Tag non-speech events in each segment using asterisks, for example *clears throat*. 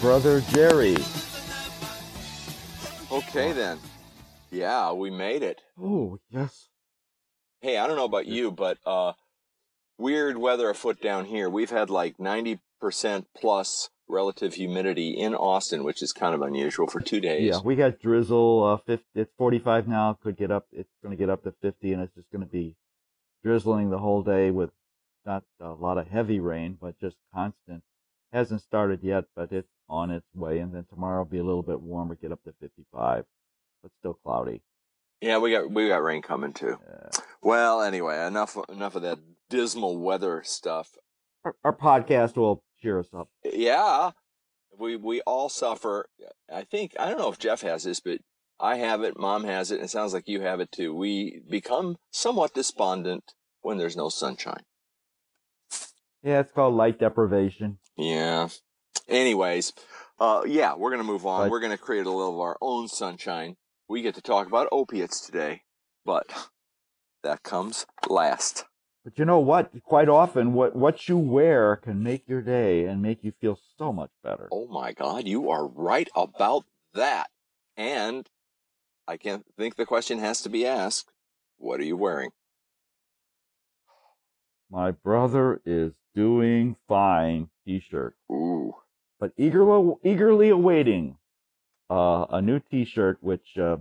brother Jerry. Okay then. Yeah, we made it. Oh, yes. Hey, I don't know about you, but uh weird weather afoot down here. We've had like 90% plus relative humidity in Austin, which is kind of unusual for 2 days. Yeah, we got drizzle. Uh, 50, it's 45 now. Could get up. It's going to get up to 50, and it's just going to be drizzling the whole day with not a lot of heavy rain, but just constant. Hasn't started yet, but it's on its way. And then tomorrow will be a little bit warmer, get up to 55, but still cloudy. Yeah, we got we got rain coming too. Uh, Well, anyway, enough enough of that dismal weather stuff. our, our podcast will cheer us up. Yeah, we we all suffer. I think I don't know if Jeff has this, but I have it. Mom has it, and it sounds like you have it too. We become somewhat despondent when there's no sunshine. Yeah, it's called light deprivation. Yeah. Anyways, uh, yeah, we're gonna move on. We're gonna create a little of our own sunshine. We get to talk about opiates today, but *laughs* that comes last. But you know what? Quite often, what what you wear can make your day and make you feel so much better. Oh my God, you are right about that. And I can't think the question has to be asked: What are you wearing? My brother is doing fine. T-shirt, Ooh, but eagerly eagerly awaiting uh, a new T-shirt which uh,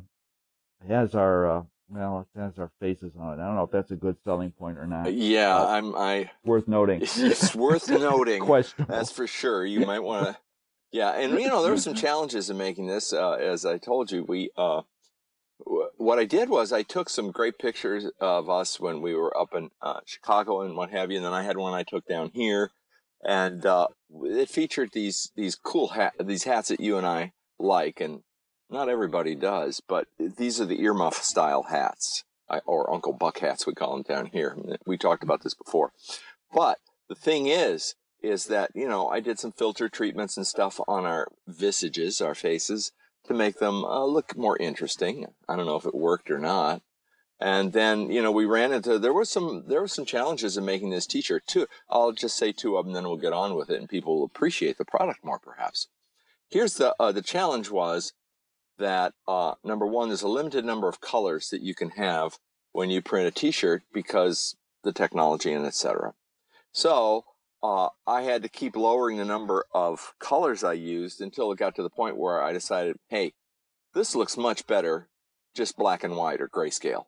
has our uh, well, it has our faces on it. I don't know if that's a good selling point or not. yeah, Uh, I'm. I. Worth noting. It's worth *laughs* noting. Questionable. That's for sure. You might want to. Yeah, and you know there were some challenges in making this. Uh, as I told you, we. Uh, wh- what I did was I took some great pictures of us when we were up in uh, Chicago and what have you, and then I had one I took down here, and uh, it featured these these cool hat these hats that you and I like, and not everybody does, but these are the earmuff style hats, or Uncle Buck hats we call them down here. We talked about this before, but the thing is, is that you know I did some filter treatments and stuff on our visages, our faces, to make them uh, look more interesting. I don't know if it worked or not. And then you know we ran into there was some there were some challenges in making this T-shirt too. I'll just say two of them, then we'll get on with it, and people will appreciate the product more perhaps. Here's the uh, the challenge was that uh, number one, there's a limited number of colors that you can have when you print a T-shirt because the technology and etc. So uh, I had to keep lowering the number of colors I used until it got to the point where I decided, hey, this looks much better just black and white or grayscale.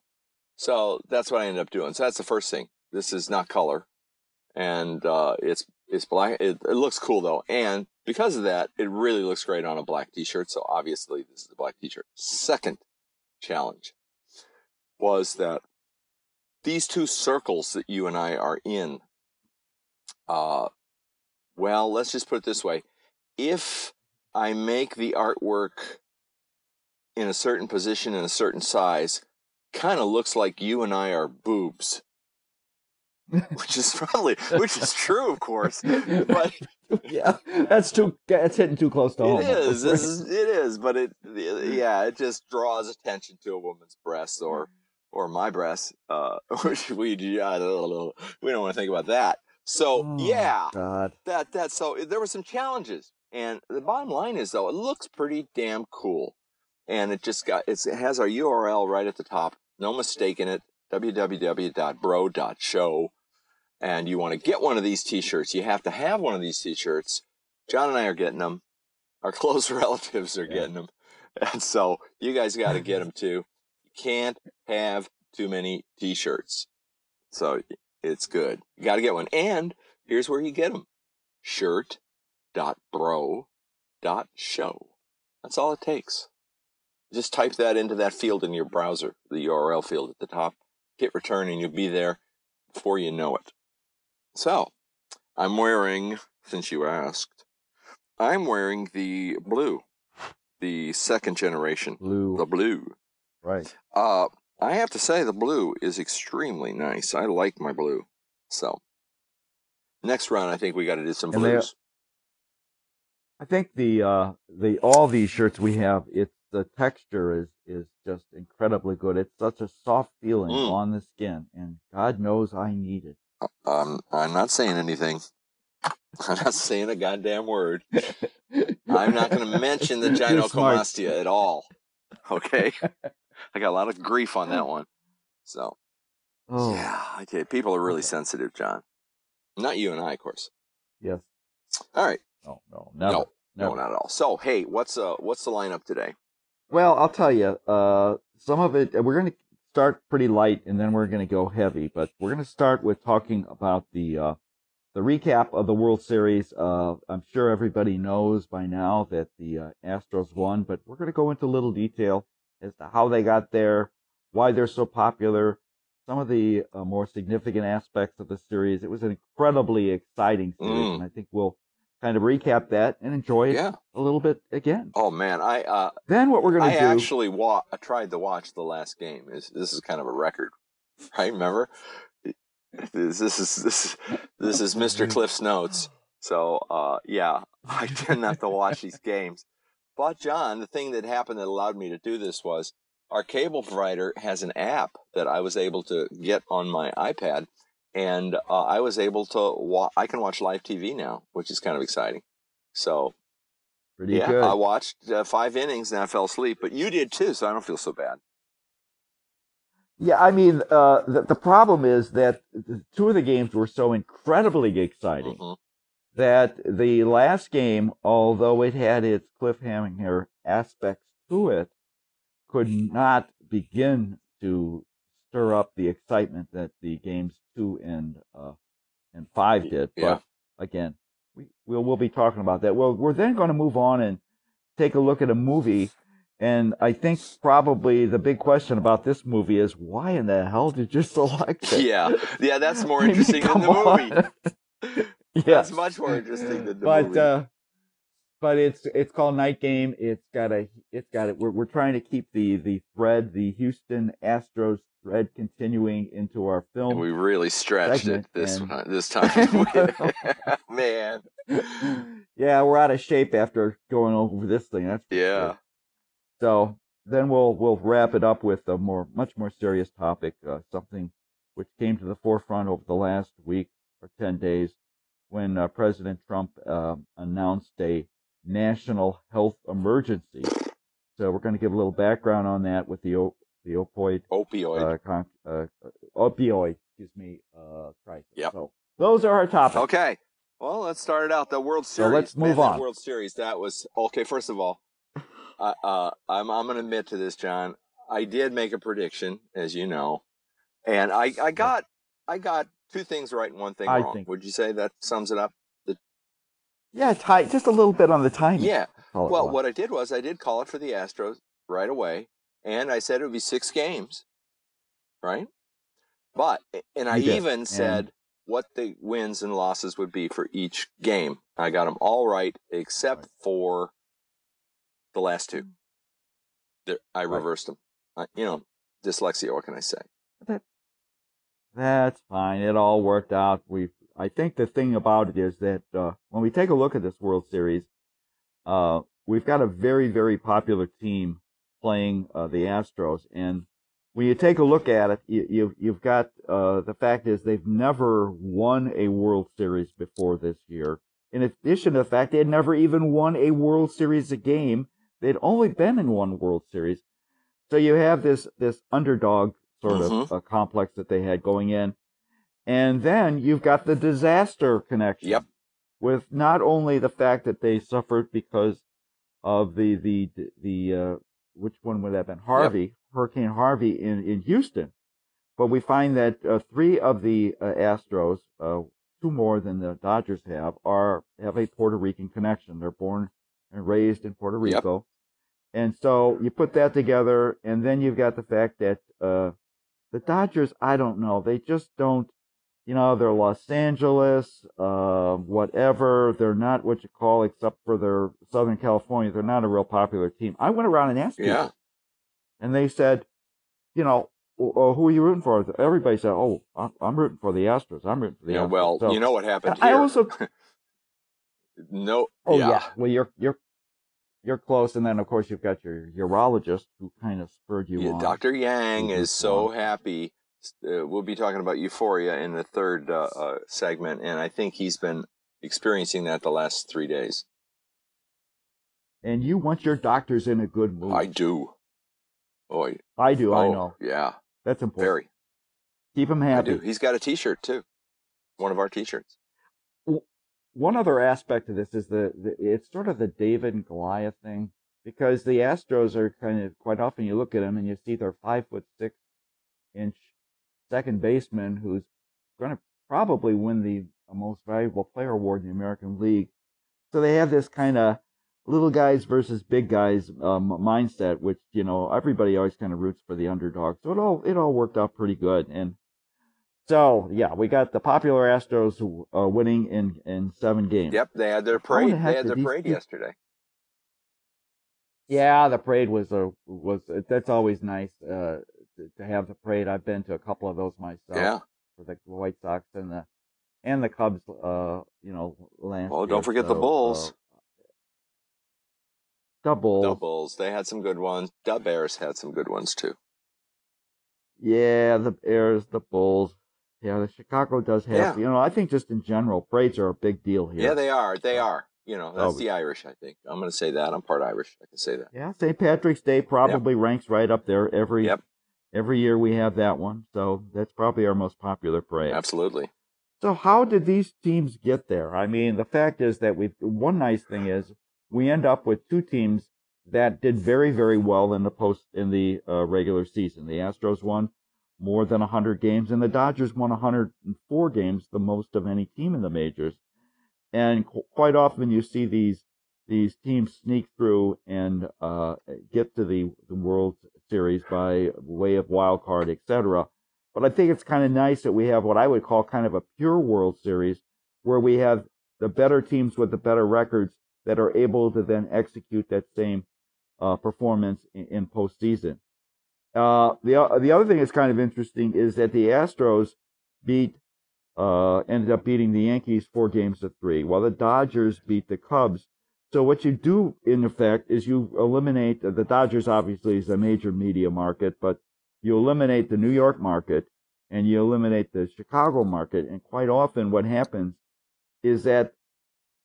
So that's what I ended up doing. So that's the first thing. This is not color, and uh, it's it's black. It, it looks cool though, and because of that, it really looks great on a black T-shirt. So obviously, this is a black T-shirt. Second challenge was that these two circles that you and I are in uh, well, let's just put it this way. If I make the artwork in a certain position and a certain size, kind of looks like you and I are boobs. *laughs* which is probably, which is true, of course. *laughs* But yeah, that's too. That's hitting too close to home. it is, is, it is, but it, *laughs* yeah, it just draws attention to a woman's breasts or, or my breasts. Uh, which we, I don't know, we don't want to think about that. So Oh, yeah, God. that that so there were some challenges and the bottom line is though it looks pretty damn cool and it just got it's, it has our url right at the top no mistake in it www.bro.show and you want to get one of these t-shirts you have to have one of these t-shirts john and i are getting them our *laughs* close relatives are Yeah. getting them and so you guys got to get *laughs* them too you can't have too many t-shirts so it's good. You got to get one. And here's where you get them shirt.bro.show. That's all it takes. Just type that into that field in your browser, the URL field at the top, hit return, and you'll be there before you know it. So, I'm wearing, since you asked, I'm wearing the blue, the second generation, Blue. the blue. Right. Uh, I have to say the blue is extremely nice. I like my blue. So next round, I think we got to do some And they- blues. I think the uh the all these shirts we have it's the texture is is just incredibly good. It's such a soft feeling Mm. on the skin, and God knows I need it. Um, I'm not saying anything. *laughs* I'm not saying a goddamn word. I'm not going to mention the *laughs* gynecomastia at all. Okay, *laughs* I got a lot of grief on that one. So Oh, yeah, okay. People are really Okay. sensitive, John. Not you and I, of course. yes. All right. No, no, never. No, never. no, not at all. So hey, what's uh what's the lineup today? Well, I'll tell you. Uh, some of it we're going to start pretty light, and then we're going to go heavy. But we're going to start with talking about the uh, the recap of the World Series. Uh, I'm sure everybody knows by now that the uh, Astros won, but we're going to go into a little detail as to how they got there, why they're so popular, some of the uh, more significant aspects of the series. It was an incredibly exciting series, Mm. and I think we'll kind of recap that and enjoy it Yeah. a little bit again. Oh man, I uh Then what we're going to do? I actually wa- I tried to watch the last game. This, this is kind of a record, *laughs* right? Remember, this, this is this is this is Mr. *laughs* Cliff's notes. So uh, yeah, I tend not to watch these games. But John, the thing that happened that allowed me to do this was our cable provider has an app that I was able to get on my iPad, and uh, I was able to wa- I can watch live TV now, which is kind of exciting. So Pretty yeah, good. I watched uh, five innings and I fell asleep, but you did too, so I don't feel so bad. Yeah, I mean, uh, the, the problem is that two of the games were so incredibly exciting Mhm. that the last game, although it had its cliffhanger aspects to it, could not begin to stir up the excitement that the games two and uh, and five did. Yeah. But again, we we'll, we'll be talking about that. Well, we're then going to move on and take a look at a movie. And I think probably the big question about this movie is why in the hell did you *laughs* select it? Yeah, yeah, that's more *laughs* I mean, interesting than the movie. yeah. That's much more interesting than the but movie. uh but it's it's called Night Game. It's got a it's got it. We're we're trying to keep the the thread, the Houston Astros thread, continuing into our film. and we really stretched segment, it this and- one, this time. *laughs* *laughs* Man, yeah, we're out of shape after going over this thing. That's yeah. sure. So then we'll we'll wrap it up with a more much more serious topic, uh, something which came to the forefront over the last week or ten days, when uh, President Trump um announced a national health emergency. So we're going to give a little background on that with the op- the opioid Opioid. uh, con- uh, opioid excuse me uh, crisis. Yep. So those are our topics. Okay. Well, let's start it out. The World Series. So let's move Man, on. World Series. That was okay. First of all, uh, uh, I'm I'm going to admit to this, John. I did make a prediction, as you know, and I I got I got two things right and one thing I wrong. think- Would you say that sums it up? Yeah, ti- just a little bit on the timing. Yeah. Well, what I did was I did call it for the Astros right away, and I said it would be six games, right? But and I You did, even said what the wins and losses would be for each game. I got them all right except Right. for the last two. There, I Right. reversed them. I, you know, dyslexia. What can I say? That's fine. It all worked out. We, I think the thing about it is that uh, when we take a look at this World Series, uh, we've got a very, very popular team playing uh, the Astros, and when you take a look at it, you, you've you've got uh, the fact is they've never won a World Series before this year. In addition to the fact they had never even won a World Series a game, they'd only been in one World Series. So you have this this underdog sort of Mhm. uh, complex that they had going in, and then you've got the disaster connection. Yep. With not only the fact that they suffered because of the the the uh, which one would that have been Harvey Hurricane Harvey in in Houston, but we find that uh, three of the uh, Astros, uh, two more than the Dodgers have, are have a Puerto Rican connection. They're born and raised in Puerto Yep. Rico. And so you put that together, and then you've got the fact that uh, the Dodgers, I don't know, they just don't, you know, they're Los Angeles, uh, whatever. They're not what you call, except for their Southern California, they're not a real popular team. I went around and asked people, Yeah. and they said, you know, "Oh, oh, who are you rooting for? Everybody said, oh, I'm, I'm rooting for the Astros. I'm rooting for the Yeah. Astros. Well, So- you know what happened I here? also, *laughs* no. oh yeah. yeah, well you're you're you're close, and then of course you've got your urologist who kind of spurred you Yeah, on. Dr. Yang is so happy. Uh, we'll be talking about euphoria in the third uh, uh, segment, and I think he's been experiencing that the last three days. And you want your doctors in a good mood. I do. Boy, I do. I oh, know. Yeah, That's important. very. Keep I happy. do. He's got a T-shirt too. One of our T-shirts. one other aspect of this is the, the it's sort of the David and Goliath thing because the Astros are kind of quite often you look at them and you see they're five foot six inch second baseman who's going to probably win the most valuable player award in the American League. So they have this kind of little guys versus big guys um, mindset, which you know everybody always kind of roots for the underdog. So it all it all worked out pretty good and. So yeah, we got the popular Astros are winning in in seven games. Yep, they had their parade. the They had their parade yesterday. Yeah, the parade was a was that's always nice uh, to, to have the parade. I've been to a couple of those myself Yeah. for the White Sox and the and the Cubs. Uh, you know, last. Oh, don't forget the Bulls. uh, the Bulls. The Bulls. They had some good ones. The Bears had some good ones too. Yeah, the Bears, the Bulls. Yeah, the Chicago does have. Yeah. You know, I think just in general, parades are a big deal here. Yeah, they are. They are. You know, that's Oh. the Irish. I think I'm going to say that. I'm part Irish. I can say that. Yeah, St. Patrick's Day probably ranks right up there every Yep. Every year we have that one. So that's probably our most popular parade. Absolutely. So how did these teams get there? I mean, the fact is that we one nice thing is we end up with two teams that did very very well in the post in the uh, regular season. The Astros won more than 100 games and the Dodgers won 104 games, the most of any team in the majors. And qu- quite often you see these these teams sneak through and uh, get to the, the World Series by way of wild card, etc. But I think it's kind of nice that we have what I would call kind of a pure World Series where we have the better teams with the better records that are able to then execute that same uh, performance in, in postseason. Uh, the the other thing that's kind of interesting is that the Astros beat uh, ended up beating the Yankees four games to three, while the Dodgers beat the Cubs. So what you do in effect is you eliminate the Dodgers. Obviously, is a major media market, but you eliminate the New York market and you eliminate the Chicago market. And quite often, what happens is that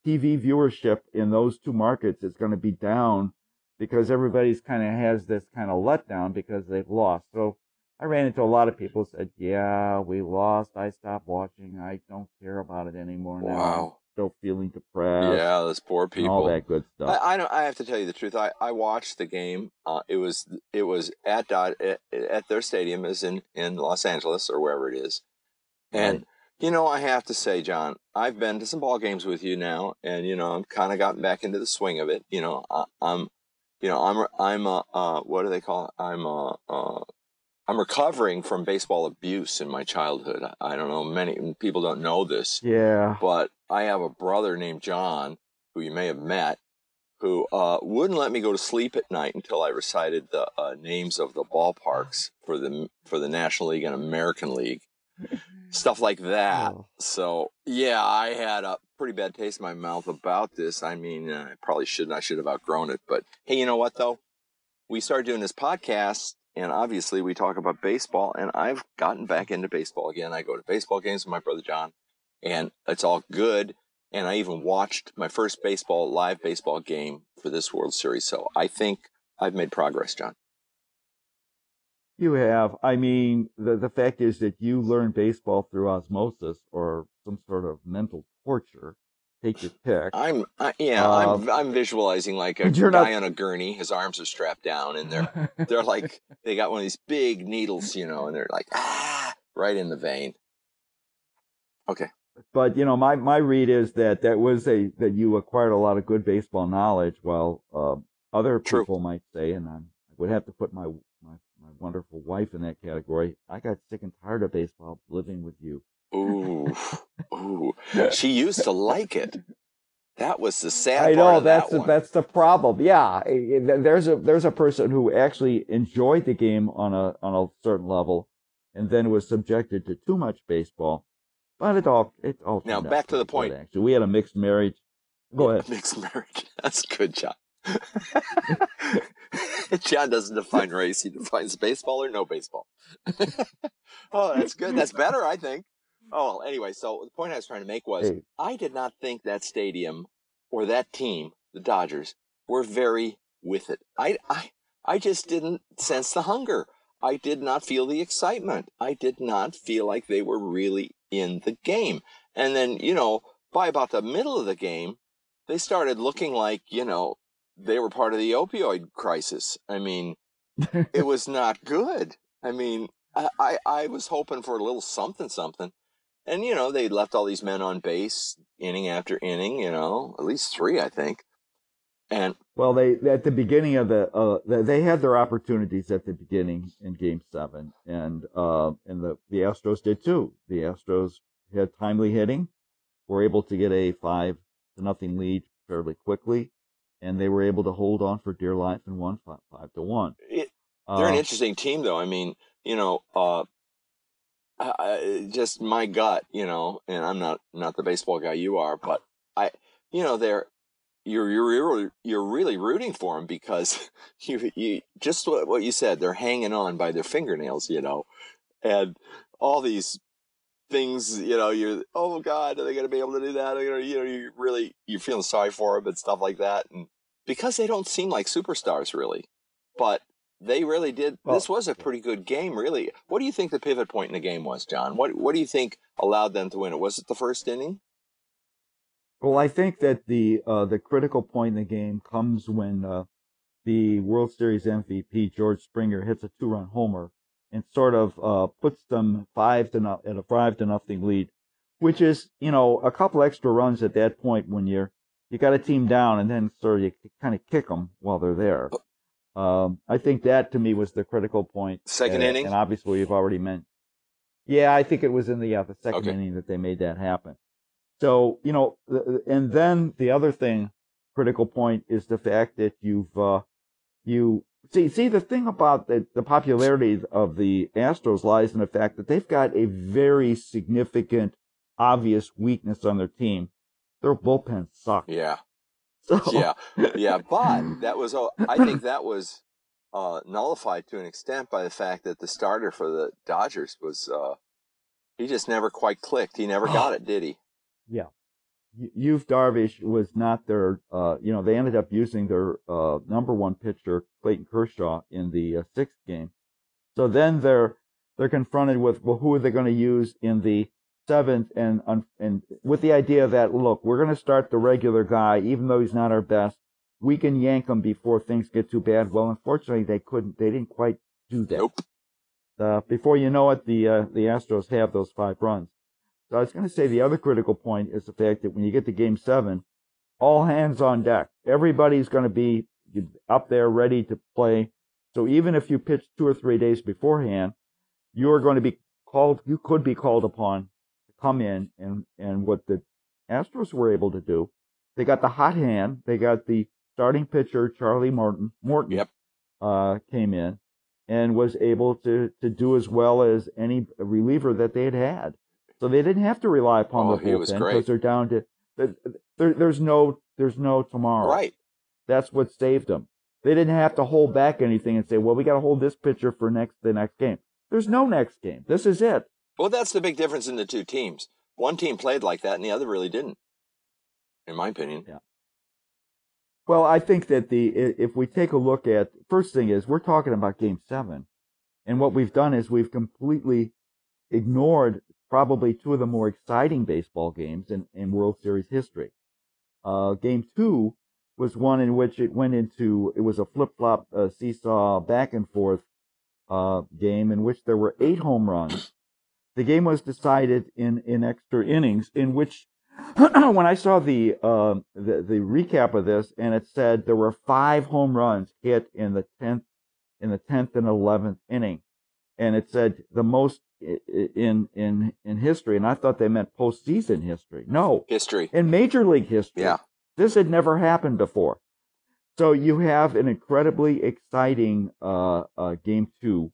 TV viewership in those two markets is going to be down because everybody's kind of has this kind of letdown because they've lost. So I ran into a lot of people said, "Yeah, we lost. I stopped watching. I don't care about it anymore now. Still feeling depressed." Yeah, those poor people. all that good stuff. I, I don't. I have to tell you the truth. I, I watched the game. Uh, it was it was at Dod, at, at their stadium, is in in Los Angeles or wherever it is. And Right. you know, I have to say, John, I've been to some ball games with you now, and you know, I'm kind of gotten back into the swing of it. You know, I, I'm, you know, I'm I'm a uh what do they call it? I'm uh, uh I'm recovering from baseball abuse in my childhood. I, I don't know many people don't know this yeah. but I have a brother named John, who you may have met, who uh, wouldn't let me go to sleep at night until I recited the uh, names of the ballparks for the for the National League and American League, stuff like that. Oh. So yeah, I had a pretty bad taste in my mouth about this. I mean, uh, I probably shouldn't. I should have outgrown it. But hey, you know what though? We started doing this podcast, and obviously we talk about baseball, and I've gotten back into baseball again. I go to baseball games with my brother John and it's all good. And I even watched my first baseball live baseball game for this World Series. So I think I've made progress, John. You have. I mean, the the fact is that you learn baseball through osmosis or some sort of mental torture. Take your pick. I'm, I, yeah, Um, I'm, I'm visualizing like a guy not- on a gurney. His arms are strapped down, and they're *laughs* they're like they got one of these big needles, you know, and they're like ah, right in the vein. Okay, but you know, my my read is that that was a that you acquired a lot of good baseball knowledge, while uh, other True. people might say, and I'm, I would have to put my, my my wonderful wife in that category. I got sick and tired of baseball living with you. ooh, ooh. *laughs* She used to like it. That was the sad I part know that's that the, that's the problem. Yeah, eh, there's a there's a person who actually enjoyed the game on a on a certain level, and then was subjected to too much baseball. But it all it all Now, back to the pretty good, point. Actually, we had a mixed marriage. Go ahead. Mixed marriage. *laughs* That's good, John. *laughs* *laughs* John doesn't define race; he defines baseball or no baseball. oh, that's good. That's better, I think. Oh, well, anyway, so the point I was trying to make was Hey. I did not think that stadium or that team, the Dodgers, were very with it. I, I, I just didn't sense the hunger. I did not feel the excitement. I did not feel like they were really in the game. And then, you know, by about the middle of the game, they started looking like, you know, they were part of the opioid crisis. I mean, it *laughs* was not good. I mean, I, I, I was hoping for a little something, something. And, you know, they left all these men on base inning after inning, you know, at least three, I think. And Well, they at the beginning of the uh, they- had their opportunities at the beginning in Game Seven, and uh, and the the Astros did too. The Astros had timely hitting, were able to get a five to nothing lead fairly quickly, and they were able to hold on for dear life and won five, five to one. it, they're an Uh, interesting team, though. I mean, you know, uh, I, I, just my gut, you know, and I'm not not the baseball guy you are, but I, you know, they're you're you're really, you're really rooting for them because *laughs* you you just what, what you said, they're hanging on by their fingernails, you know, and all these things, you know, you're oh god, are they going to be able to do that? Are they gonna, you know, you really you're feeling sorry for them and stuff like that, and because they don't seem like superstars really, but they really did. Well- this was a pretty good game, really. What do you think the pivot point in the game was, John? What What do you think allowed them to win it? Was it the first inning? Well, I think that the uh, the critical point in the game comes when uh, the World Series MVP George Springer hits a two run homer and sort of uh, puts them five to no- at a five to nothing lead, which is you know a couple extra runs at that point when you're you got a team down and then sort of you kind of kick them while they're there. Um, I think that to me was the critical point. Second and, inning? and obviously you've already meant. Yeah, I think it was in the the second Okay. inning that they made that happen. So you know, and then the other thing, critical point is the fact that you've uh, you see see the thing about the, the popularity of the Astros lies in the fact that they've got a very significant, obvious weakness on their team. Their bullpen sucks. Yeah, *laughs* So, yeah, yeah. But *laughs* that was, oh, I think that was uh, nullified to an extent by the fact that the starter for the Dodgers was uh, he just never quite clicked. He never got it, did he? You've Darvish was not their, uh, you know, they ended up using their uh, number one pitcher, Clayton Kershaw, in the uh, sixth game. So then they're they're confronted with, well, who are they going to use in the seventh? And and with the idea that, look, we're going to start the regular guy, even though he's not our best. We can yank him before things get too bad. Well, unfortunately, they couldn't. They didn't quite do that. Nope. Uh, before you know it, the uh, the Astros have those five runs. So I was going to say the other critical point is the fact that when you get to Game Seven, all hands on deck. Everybody's going to be up there ready to play. So even if you pitch two or three days beforehand, you're going to be called. You could be called upon to come in and and what the Astros were able to do, they got the hot hand. They got the starting pitcher Charlie Morton. Morton Yep. uh, came in and was able to to do as well as any reliever that they had had. So they didn't have to rely upon Oh, the he bullpen because they're down to there, there, there's no there's no tomorrow. Right. That's what saved them. They didn't have to hold back anything and say, well, we got to hold this pitcher for next the next game. There's no next game. This is it. Well, that's the big difference in the two teams. One team played like that, and the other really didn't. In my opinion. Yeah. Well, I think that the if we take a look at first thing is we're talking about Game Seven, and what we've done is we've completely ignored probably two of the more exciting baseball games in, in World Series history. Uh, game two was one in which it went into it was a flip flop uh, seesaw back and forth uh, game in which there were eight home runs. The game was decided in in extra innings, in which *clears throat* when I saw the, uh, the the recap of this, and it said there were five home runs hit in the tenth, in the tenth and eleventh inning, and it said the most in in in history, and I thought they meant postseason history. No, History. in Major League history. Yeah. This had never happened before. So you have an incredibly exciting uh, uh, game two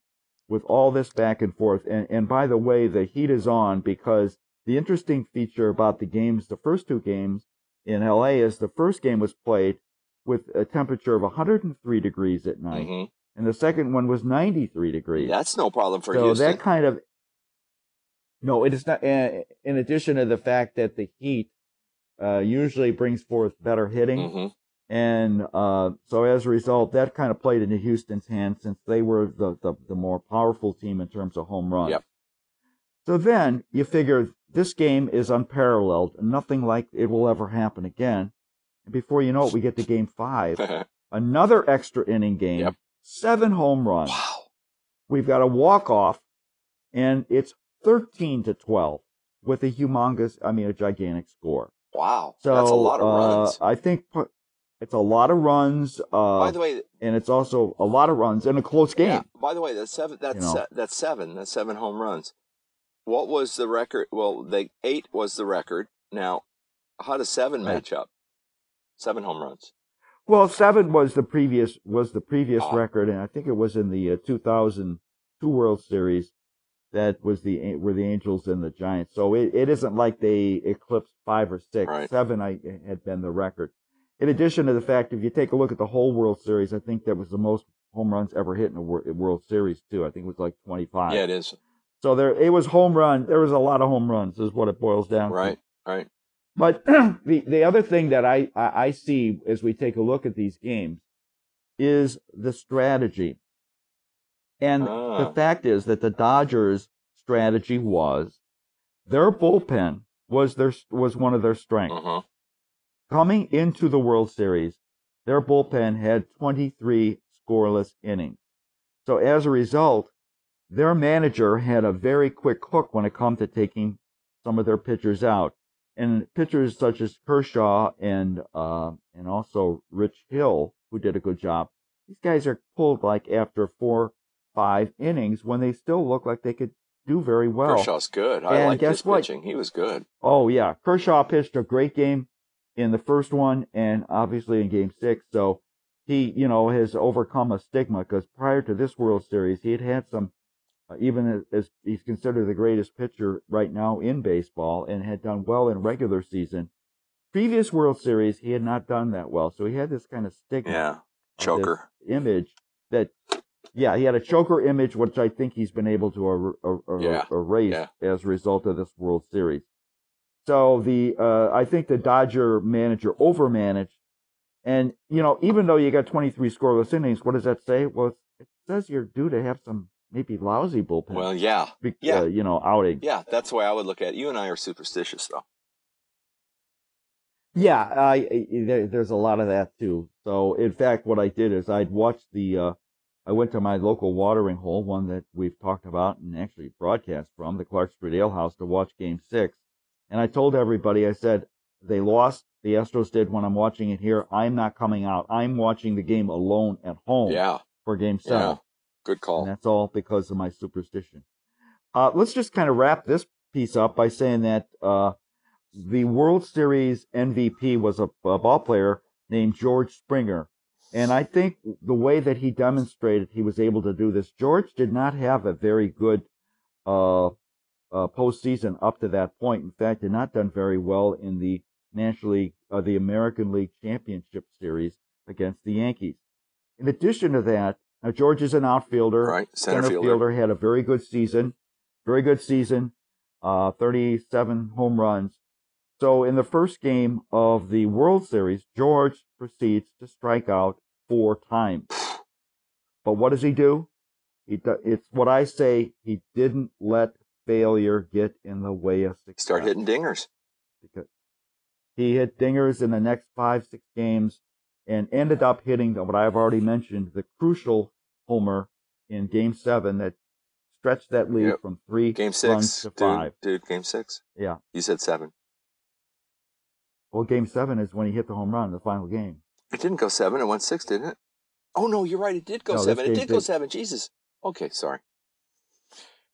with all this back and forth. And, and by the way, the heat is on because the interesting feature about the games, the first two games in LA, is the first game was played with a temperature of 103 degrees at night, hmm and the second one was 93 degrees. That's no problem for so Houston. that kind of no, it is not. Uh, in addition to the fact that the heat uh, usually brings forth better hitting, hmm and uh, so as a result, that kind of played into Houston's hands since they were the, the, the more powerful team in terms of home runs. Yep. So then you figure this game is unparalleled. Nothing like it will ever happen again. And before you know it, we get to game five, *laughs* another extra inning game, Yep. seven home runs. wow. We've got a walk off, and it's 13 to 12 with a humongous, I mean, a gigantic score. Wow. So That's a lot of uh, runs. I think it's a lot of runs, uh, By the way, and it's also a lot of runs in a close game. yeah, by the way, that's seven. That's You know. se- that's seven. That's seven home runs. What was the record? Well, they eight was the record. Now, how does seven Right. match up? Seven home runs. Well, seven was the previous was the previous Ah. record, and I think it was in the uh, 2002 World Series. That was the were the Angels and the Giants. So it, it isn't like they eclipsed five or six. Right. Seven I had been the record. In addition to the fact, if you take a look at the whole World Series, I think that was the most home runs ever hit in a World Series too. I think it was like 25. Yeah, it is. So there, it was home run. There was a lot of home runs, is what it boils down to. Right. Right. But *clears throat* the the other thing that I, I I see as we take a look at these games is the strategy. And the Ah. fact is that the Dodgers' strategy was their bullpen was their was one of their strengths. Uh huh. Coming into the World Series, their bullpen had 23 scoreless innings. So as a result, their manager had a very quick hook when it come to taking some of their pitchers out. And pitchers such as Kershaw and uh, and also Rich Hill, who did a good job, these guys are pulled like after four, five innings when they still look like they could do very well. Kershaw's good. I like his what? pitching. He was good. Oh yeah, Kershaw pitched a great game in the first one, and obviously in Game Six. So he, you know, has overcome a stigma because prior to this World Series, he had had some, uh, even as he's considered the greatest pitcher right now in baseball, and had done well in regular season. Previous World Series, he had not done that well, so he had this kind of stigma Yeah. Choker. image that. Yeah, he had a choker image, which I think he's been able to er- er- er- Yeah, erase yeah. as a result of this World Series. So the uh, I think the Dodger manager overmanaged, and you know even though you got 23 scoreless innings, what does that say? Well, it says you're due to have some maybe lousy bullpen, Well, yeah. be- yeah. uh, you know, outing. Yeah. That's the way I would look at it. You and I are superstitious, though. Yeah, I, I there, there's a lot of that too. So in fact, what I did is I'd watched the. Uh, I went to my local watering hole, one that we've talked about and actually broadcast from, the Clark Street Ale House, to watch Game Six. And I told everybody, I said they lost. The Astros did when I'm watching it here. I'm not coming out. I'm watching the game alone at home Yeah. for Game Seven. Yeah. Good And call. that's all because of my superstition. Uh, let's just kind of wrap this piece up by saying that uh, the World Series MVP was a, a ball player named George Springer. And I think the way that he demonstrated he was able to do this, George did not have a very good uh, uh, postseason up to that point. In fact, had not done very well in the National League, uh, the American League Championship Series against the Yankees. In addition to that, now George is an outfielder Right. Center, center fielder. fielder had a very good season, very good season, uh, 37 home runs. So in the first game of the World Series, George proceeds to strike out four times. But what does he do? He do, it's what I say. He didn't let failure get in the way of success. Start hitting dingers. because he hit dingers in the next five, six games and ended up hitting what I've already mentioned, the crucial homer in game seven that stretched that lead Yep. from three Game runs six. to Dude, five. dude, game six. Yeah. You said seven. Well, game seven is when he hit the home run in the final game. It didn't go seven. It went six, didn't it? Oh, no, you're right. It did go No, seven. It did go seven. Jesus. Okay, sorry.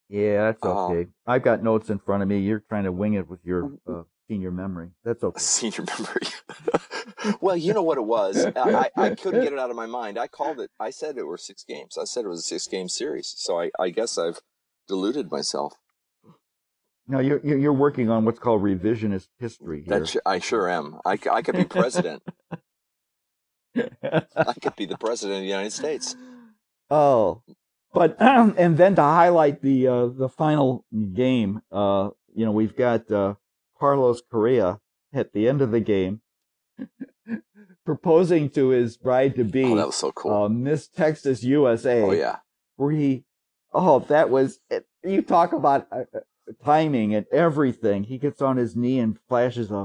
Yeah, that's Oh. okay. I've got notes in front of me. You're trying to wing it with your uh, senior memory. That's *laughs* okay. Senior memory. *laughs* well, you know what it was. I, I, I couldn't get it out of my mind. I called it. I said it were six games. I said it was a six game series. So I, I guess I've deluded myself. Now you're you're you're working on what's called revisionist history here. That sh- I sure am. I, I could be president. I could be the president of the United States. Oh, but *clears throat* and then to highlight the uh, the final game, uh, you know, we've got uh, Carlos Correa at the end of the game proposing to his bride to be, Oh, that was so cool. uh, Miss Texas USA. oh yeah. where he, oh, that was, you talk about uh, timing and everything. He gets on his knee and flashes a,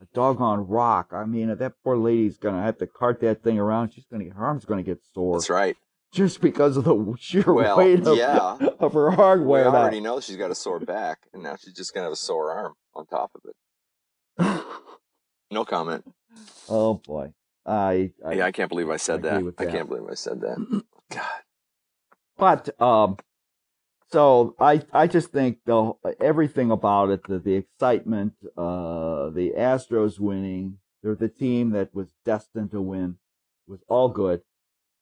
a doggone rock. I mean, if that poor lady's going to have to cart that thing around. She's going to, get her arm's going to get sore That's right. just because of the sheer Well, weight of, yeah. of her We hardware. already know she's got a sore back, and now she's just gonna have a sore arm on top of it. *laughs* No comment. oh boy. I, I yeah, I can't believe I said agree that. with I can't believe I said that. *clears throat* God. But um, so I I just think the everything about it, the the excitement, uh, the Astros winning, they're the team that was destined to win, was all good,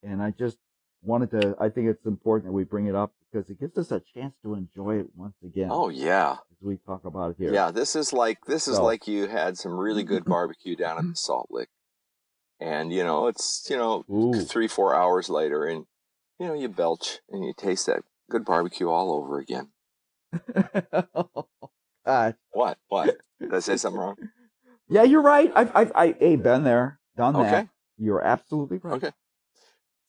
and I just wanted to. I think it's important that we bring it up because it gives us a chance to enjoy it once again. Oh yeah. as we talk about it here. Yeah, this is like this is So- like you had some really good *laughs* barbecue down at the Salt Lick, and you know it's you know Ooh. three four hours later, and you know you belch and you taste that good barbecue all over again. *laughs* God. What? What? Did I say something wrong? *laughs* Yeah, you're right. I've I've I, hey, been there, done that. You're absolutely right. Okay.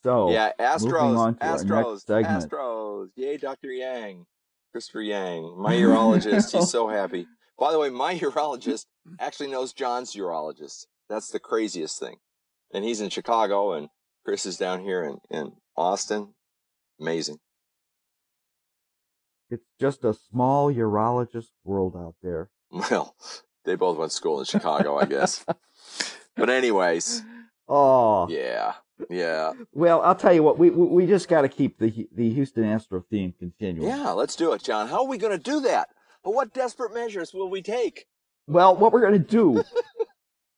So yeah, Astros, Astros. Astros. Yay, Dr. Yang, Christopher Yang, my *laughs* urologist. he's so happy. By the way, my urologist actually knows John's urologist. That's the craziest thing. And he's in Chicago, and Chris is down here in, in Austin. Amazing. It's just a small urologist world out there. Well, they both went to school in Chicago, I guess. *laughs* But anyways, Oh, yeah, yeah, well, I'll tell you what. We we, we just got to keep the the Houston Astro theme continuing. yeah. Let's do it, John. How are we going to do that? But what desperate measures will we take? Well, what we're gonna do,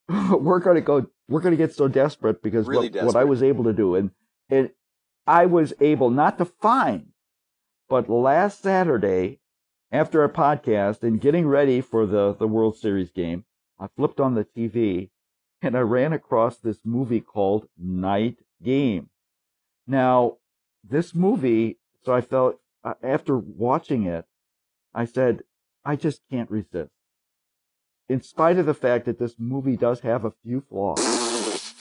*laughs* we're gonna go. We're gonna get so desperate because Really what, what I was able to do, and and I was able not to find, but last Saturday, after a podcast and getting ready for the the World Series game, I flipped on the TV, and I ran across this movie called Night Game. Now, this movie, so I felt uh, after watching it, I said, I just can't resist in spite of the fact that this movie does have a few flaws,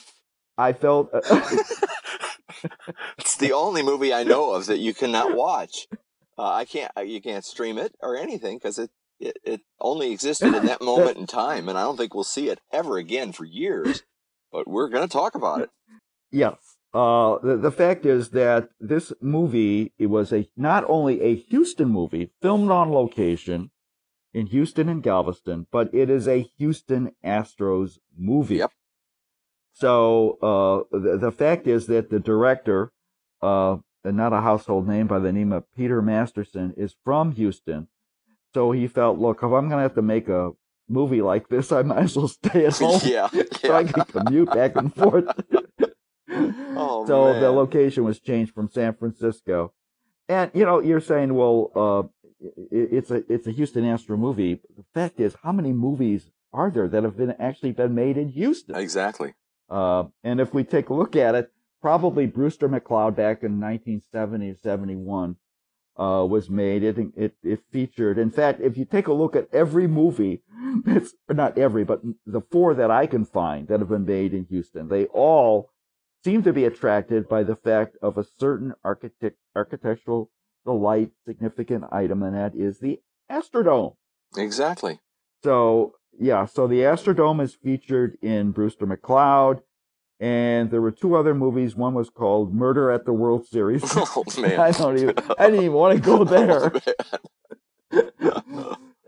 I felt uh, *laughs* *laughs* it's the only movie I know of that you cannot watch. Uh, I can't. uh, You can't stream it or anything because it, it it only *laughs* existed in that moment in time, and I don't think we'll see it ever again for years. But we're going to talk about it. yes. Uh, the, the fact is that this movie it was a not only a Houston movie filmed on location in Houston and Galveston, but it is a Houston Astros movie. Yep. So uh, the, the fact is that the director, uh, not a household name by the name of Peter Masterson, is from Houston. So he felt, look, if I'm going to have to make a movie like this, I might as well stay at *laughs* home yeah, *laughs* so I can commute back and forth. *laughs* Oh, so the location was changed from San Francisco. And you know, you're saying, well, uh, it's a it's a Houston Astro movie. The fact is, how many movies are there that have been actually been made in Houston? Exactly. Uh, and if we take a look at it, probably Brewster McCloud back in 1970 71 uh, was made. It, it it featured. In fact, if you take a look at every movie, *laughs* it's not every, but the four that I can find that have been made in Houston, they all seem to be attracted by the fact of a certain architect architectural delight significant item, and that is the Astrodome. Exactly. So yeah, so the Astrodome is featured in Brewster McCloud, and there were two other movies. One was called Murder at the World Series. *laughs* Oh *laughs* man. I don't even. I didn't even want to go *laughs* there.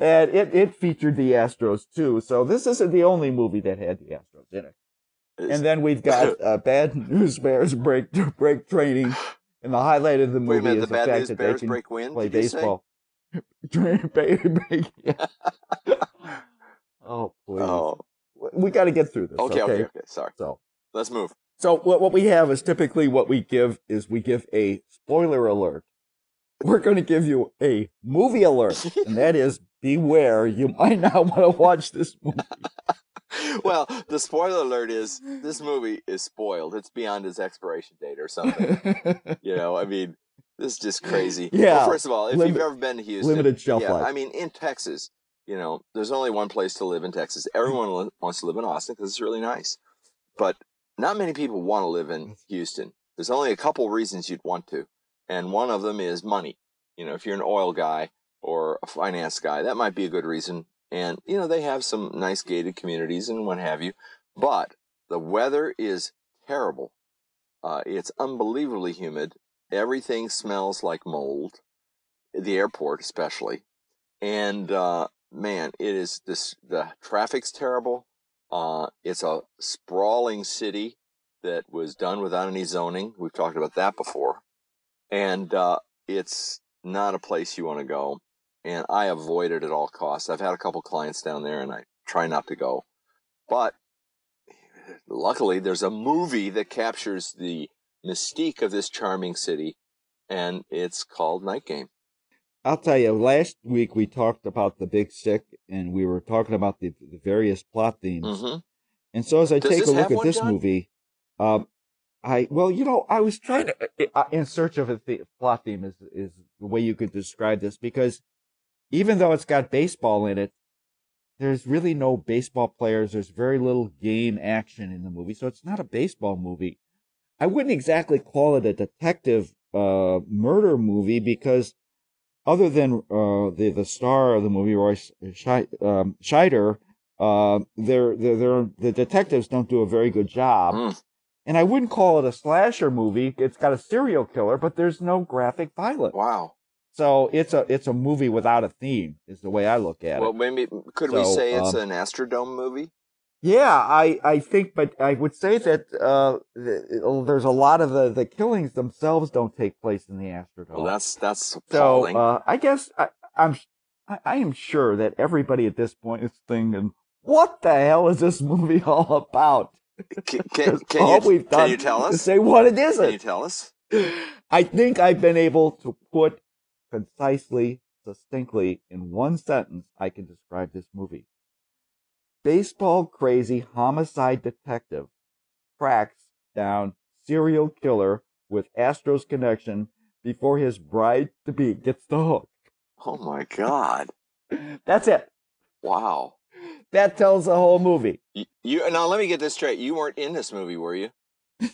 and it, it featured the Astros too. So this isn't the only movie that had the Astros in it. And then we've got uh, Bad News Bears break break training, and the highlight of the movie Wait a minute. is The the, fact that Bears they can play did you say? baseball. Train- break- break- oh please, Oh. we got to get through this. Okay, okay. Okay. Sorry. So. Let's move. So what what we have is typically what we give is we give a spoiler alert. We're going to give you a movie alert, and that is beware. You might not *laughs* want to watch this movie. *laughs* well, the spoiler alert is this movie is spoiled. It's beyond its expiration date or something. *laughs* you know, I mean, this is just crazy. Yeah. Well, first of all, if Limit- you've ever been to Houston, limited shelf yeah, life. I mean, in Texas, you know, there's only one place to live in Texas. Everyone wants to live in Austin because it's really nice, but not many people want to live in Houston. There's only a couple reasons you'd want to, and one of them is money. You know, if you're an oil guy or a finance guy, that might be a good reason. And you know, they have some nice gated communities and what have you, but the weather is terrible. Uh, it's unbelievably humid. Everything smells like mold. The airport, especially, and uh, man, it is this. The traffic's terrible. Uh, it's a sprawling city that was done without any zoning. We've talked about that before, and uh, it's not a place you want to go. And I avoid it at all costs. I've had a couple clients down there, and I try not to go. But luckily, there's a movie that captures the mystique of this charming city, and it's called Night Game. I'll tell you, last week we talked about the big sick and we were talking about the, the various plot themes. hmm And so as I Does take a look at this movie, um, I well, you know, I was trying to uh, in search of a the, plot theme is is the way you could describe this because even though it's got baseball in it, there's really no baseball players. There's very little game action in the movie, so it's not a baseball movie. I wouldn't exactly call it a detective uh, murder movie because other than uh, the the star of the movie, Roy um, Scheider, uh, they're, they're, they're, the detectives don't do a very good job. Mm. And I wouldn't call it a slasher movie. It's got a serial killer, but there's no graphic violence. Wow. So it's a it's a movie without a theme, is the way I look at Well, it. Well, maybe could we So, say it's um, an Astrodome movie? Yeah, I, I think, but I would say that uh, th- there's a lot of the, the killings themselves don't take place in the Astrodome. Well, that's that's So uh, I guess I, I'm I, I am sure that everybody at this point is thinking, "What the hell is this movie *laughs* all about?" *laughs* can, can, can all you, we've done can you tell us? say what it Can you tell us? I think I've been able to put concisely, succinctly, in one sentence, I can describe this movie. Baseball crazy homicide detective tracks down serial killer with Astros connection before his bride to be gets the hook. Oh my God! *laughs* That's it. Wow. That tells the whole movie. You, you now let me get this straight. You weren't in this movie, were you? *laughs*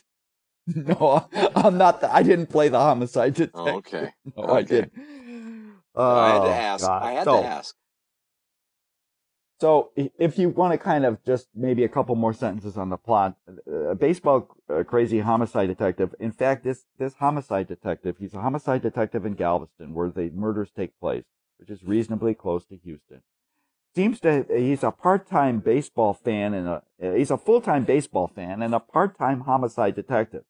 No, I'm not. The, I didn't play the homicide detective. Oh, okay. *laughs* No, I didn't. I had Oh, to ask. God. I had so, to ask. So, if you want to kind of just maybe a couple more sentences on the plot, uh, baseball uh, crazy homicide detective. In fact, this this homicide detective, he's a homicide detective in Galveston, where the murders take place, which is reasonably close to Houston. Seems to he's a part-time baseball fan and a he's a full-time baseball fan and a part-time homicide detective.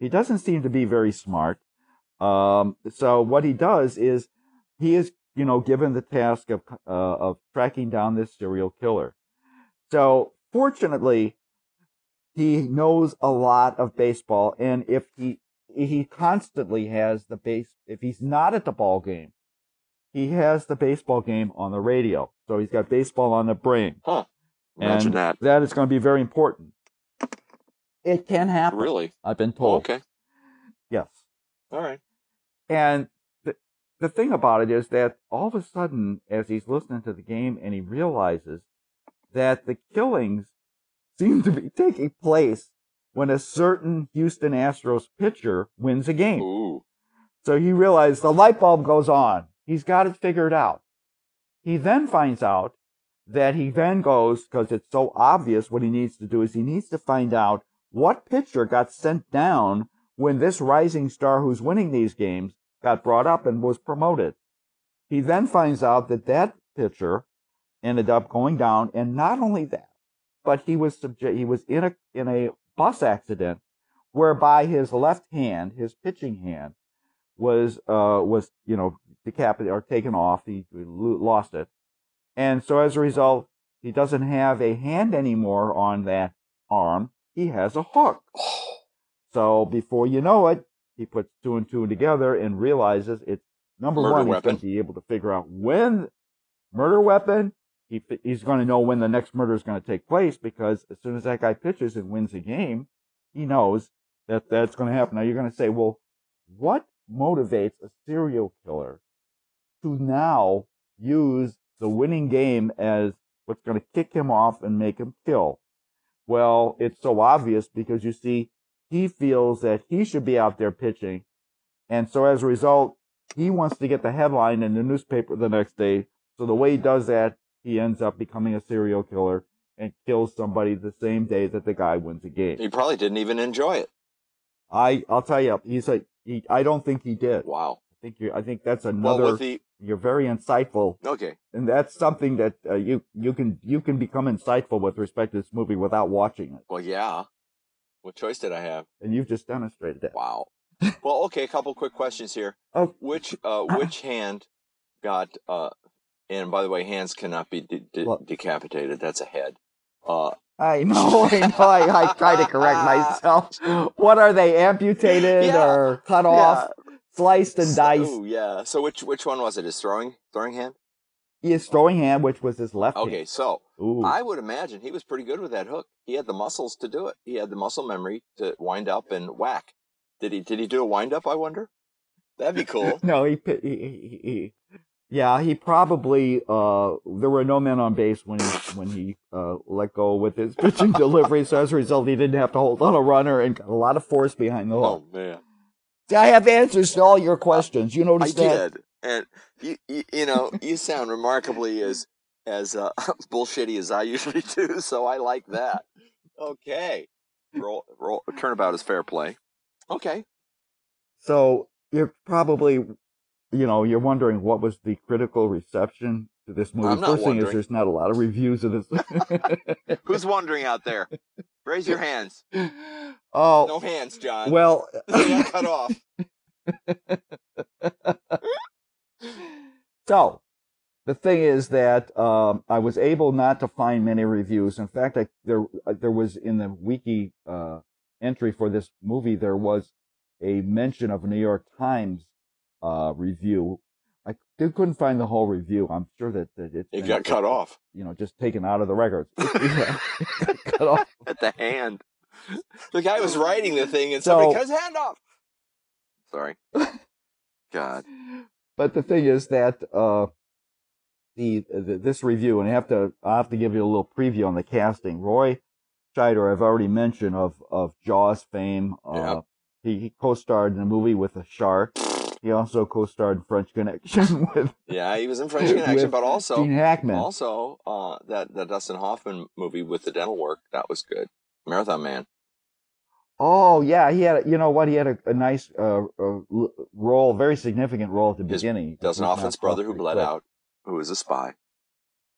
He doesn't seem to be very smart. Um, so what he does is he is, you know, given the task of uh, of tracking down this serial killer. So fortunately, he knows a lot of baseball, and if he he constantly has the base, if he's not at the ball game, he has the baseball game on the radio. So he's got baseball on the brain. Huh. Imagine and that. That is going to be very important. It can happen. Really? I've been Oh, told. okay. Yes. All right. And the, thing about it is that all of a sudden, as he's listening to the game and he realizes that the killings seem to be taking place when a certain Houston Astros pitcher wins a game. Ooh. So he realized the light bulb goes on. He's got it figured out. He then finds out that he then goes, because it's so obvious what he needs to do is he needs to find out what pitcher got sent down when this rising star who's winning these games got brought up and was promoted. He then finds out that that pitcher ended up going down, and not only that, but he was subject, he was in a in a bus accident whereby his left hand, his pitching hand, was uh was you know decapitated or taken off. He lo- lost it, and so as a result, he doesn't have a hand anymore on that arm. He has a hook. *sighs* So before you know it, he puts two and two together and realizes it's number Murder one. He's going to be able to figure out when murder weapon. he he's going to know when the next murder is going to take place because as soon as that guy pitches and wins a game, he knows that that's going to happen. Now you're going to say, well, what motivates a serial killer to now use the winning game as what's going to kick him off and make him kill? Well, it's so obvious because you see, he feels that he should be out there pitching. And so as a result, he wants to get the headline in the newspaper the next day. So the way he does that, he ends up becoming a serial killer and kills somebody the same day that the guy wins a game. He probably didn't even enjoy it. I, I'll tell you, he's a, he, I don't think he did. Wow. I think you, I think that's Well, another, with the you're very insightful. okay, And that's something that uh, you, you can, you can become insightful with respect to this movie without watching it. well, yeah. What choice did I have? And you've just demonstrated that. Wow. *laughs* well, okay. A couple quick questions here. Oh. Which *laughs* uh, which hand got? uh And by the way, hands cannot be de- de- decapitated. That's a head. Uh, I *laughs* know, I know. I, I try to correct myself. What are they amputated Yeah, or cut off, sliced and diced? Oh yeah. So which which one was it? His throwing throwing hand? His throwing hand, which was his left Okay. hand. So Ooh. I would imagine he was pretty good with that hook. He had the muscles to do it. He had the muscle memory to wind up and whack. Did he? Did he do a wind up? I wonder. That'd be cool. *laughs* no, he, he, he, he, yeah, he probably, uh, there were no men on base when he, when he, uh, let go with his *laughs* pitching delivery. So as a result, he didn't have to hold on a runner and got a lot of force behind the hook. Oh man. See, I have answers to all your questions. You I notice that? did, and you, you, you know, you sound remarkably as as uh, *laughs* bullshitty as I usually *laughs* do. So I like that. Okay, roll, roll. Turnabout is fair play. Okay. So you're probably, you know, you're wondering what was the critical reception to this movie. I'm not First thing is there's not a lot of reviews of this. *laughs* Who's wondering out there? Raise your hands. oh, No hands, John. well, cut off. so the thing is that um, I was able not to find many reviews. In fact, I, there uh, there was in the wiki uh, entry for this movie there was a mention of a New York Times uh, review. I couldn't find the whole review. I'm sure that, that it's It been, got cut off You know, just taken out of the records. *laughs* *laughs* Yeah, cut off. *laughs* at the hand. The guy was writing the thing, and somebody So- cut his hand off. Sorry. God. But the thing is that uh, the, the this review, and I have to I have to give you a little preview on the casting. Roy Scheider, I've already mentioned of of Jaws fame. Uh, Yeah. He, he co-starred in a movie with a shark. He also co-starred in French Connection *laughs* with Yeah, he was in French Connection, but also Gene Hackman. Also, uh, that that Dustin Hoffman movie with the dental work that was good. Marathon Man. Oh yeah, he had you know what? He had a, a nice uh, role, very significant role at the His beginning. Dustin Hoffman's brother who bled out, who was a spy.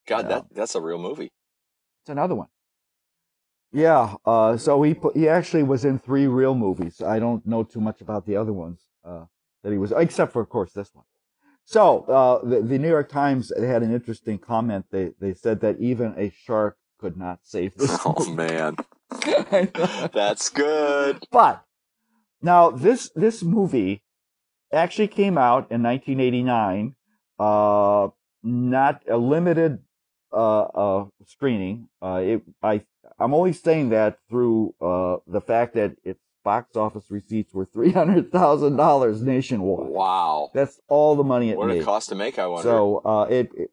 God, Yeah. that that's a real movie. It's another one. Yeah, uh, so he put, he actually was in three real movies. I don't know too much about the other ones uh, that he was, except for of course this one. So uh, the, the New York Times had an interesting comment. They they said that even a shark could not save *laughs* this. Oh movie. man, *laughs* that's good. But now this this movie actually came out in 1989, uh, not a limited uh, uh, screening. Uh, it, I I'm only saying that through uh, the fact that its box office receipts were three hundred thousand dollars nationwide. Wow, That's all the money it what made. it cost to make? I wonder. So uh, it, it,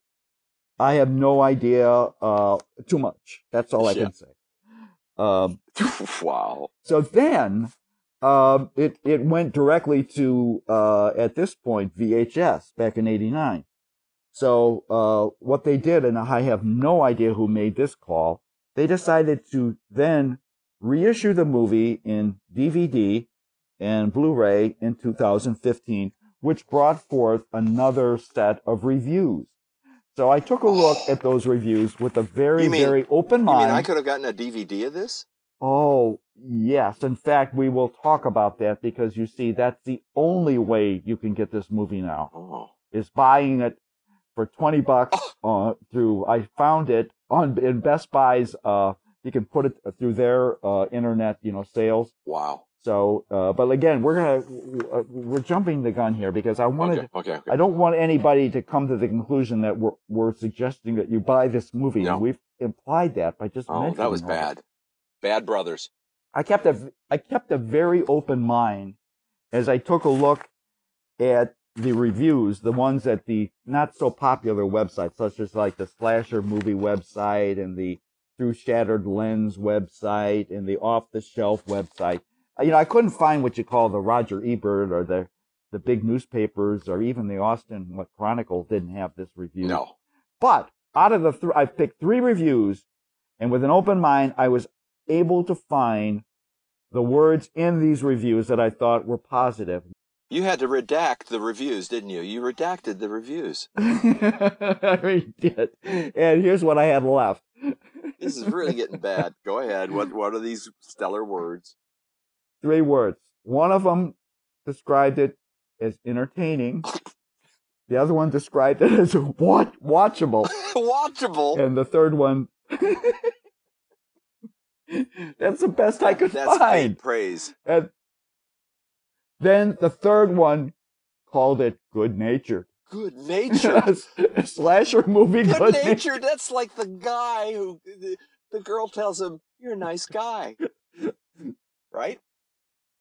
I have no idea. Uh, too much. That's all I Yeah. can say. Um, *laughs* wow. so then, um, it it went directly to uh, at this point VHS back in '89. So uh, what they did, and I have no idea who made this call. They decided to then reissue the movie in DVD and Blu-ray in 2015, which brought forth another set of reviews. So I took a look at those reviews with a very, mean- very open You mind. mean I could have gotten a DVD of this? Oh, yes. In fact, we will talk about that because you see, that's the only way you can get this movie now Oh, is buying it for 20 bucks uh, through, I found it on, in Best Buy's, uh, you can put it through their, uh, internet, you know, sales. wow. So, uh, but again, we're gonna uh, we're jumping the gun here because I wanted Okay, okay, okay. I don't want anybody to come to the conclusion that we're we're suggesting that you buy this movie. No. And we've implied that by just mentioning. Oh, that was bad. Bad brothers. I kept a I kept a very open mind as I took a look at the reviews, the ones at the not so popular websites, such as like the slasher movie website and the Through Shattered Lens website and the Off the Shelf website. Uh, You know, I couldn't find what you call the Roger Ebert or the the big newspapers or even the Austin what, Chronicle didn't have this review. No. But out of the three, I picked three reviews, and with an open mind, I was able to find the words in these reviews that I thought were positive. You had to redact the reviews, didn't you? You redacted the reviews. *laughs* I really did. And here's what I had left. This is really getting bad. Go ahead. What what are these stellar words? Three words. One of them described it as entertaining. The other one described it as *laughs* watch- watchable. *laughs* Watchable. And the third one, that's the best I could That's find. faint praise. And then the third one called it good nature. Good *laughs* nature. Slasher movie Good good nature. That's like the guy who the, the girl tells him, "You're a nice guy." Right?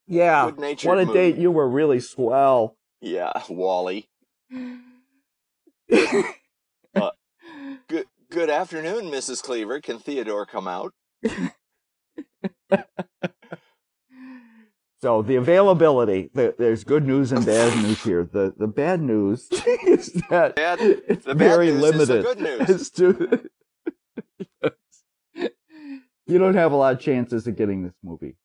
Yeah. Good nature. What a movie. date. You were really swell. Yeah, Wally. *laughs* Good good afternoon, Mrs. Cleaver. Can Theodore come out? *laughs* So the availability, the, there's good news and bad news here. The the bad news *laughs* is that Bad- it's the bad very the limited. good news. *laughs* *laughs* you don't have a lot of chances of getting this movie.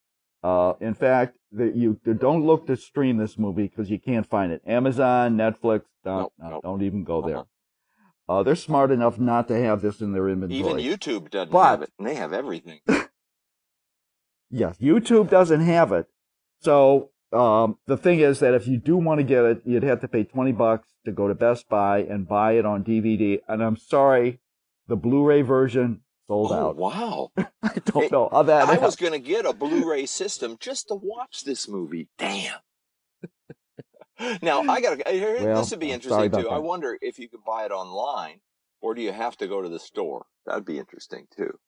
Uh, in fact, the, you don't look to stream this movie because you can't find it. Amazon, Netflix, don't Nope, no, nope. don't even go there. Uh-huh. Uh, they're smart enough not to have this in their inventory. Even YouTube doesn't But- have it, and they have everything. Yes, YouTube doesn't have it. So um, the thing is that if you do want to get it, you'd have to pay twenty bucks to go to Best Buy and buy it on DVD. And I'm sorry, the Blu-ray version sold Oh out. wow! *laughs* I don't know how that. I was gonna get a Blu-ray system just to watch this movie. Damn. now I gotta. Well, this would be interesting too. I wonder if you could buy it online, or do you have to go to the store? That'd be interesting too.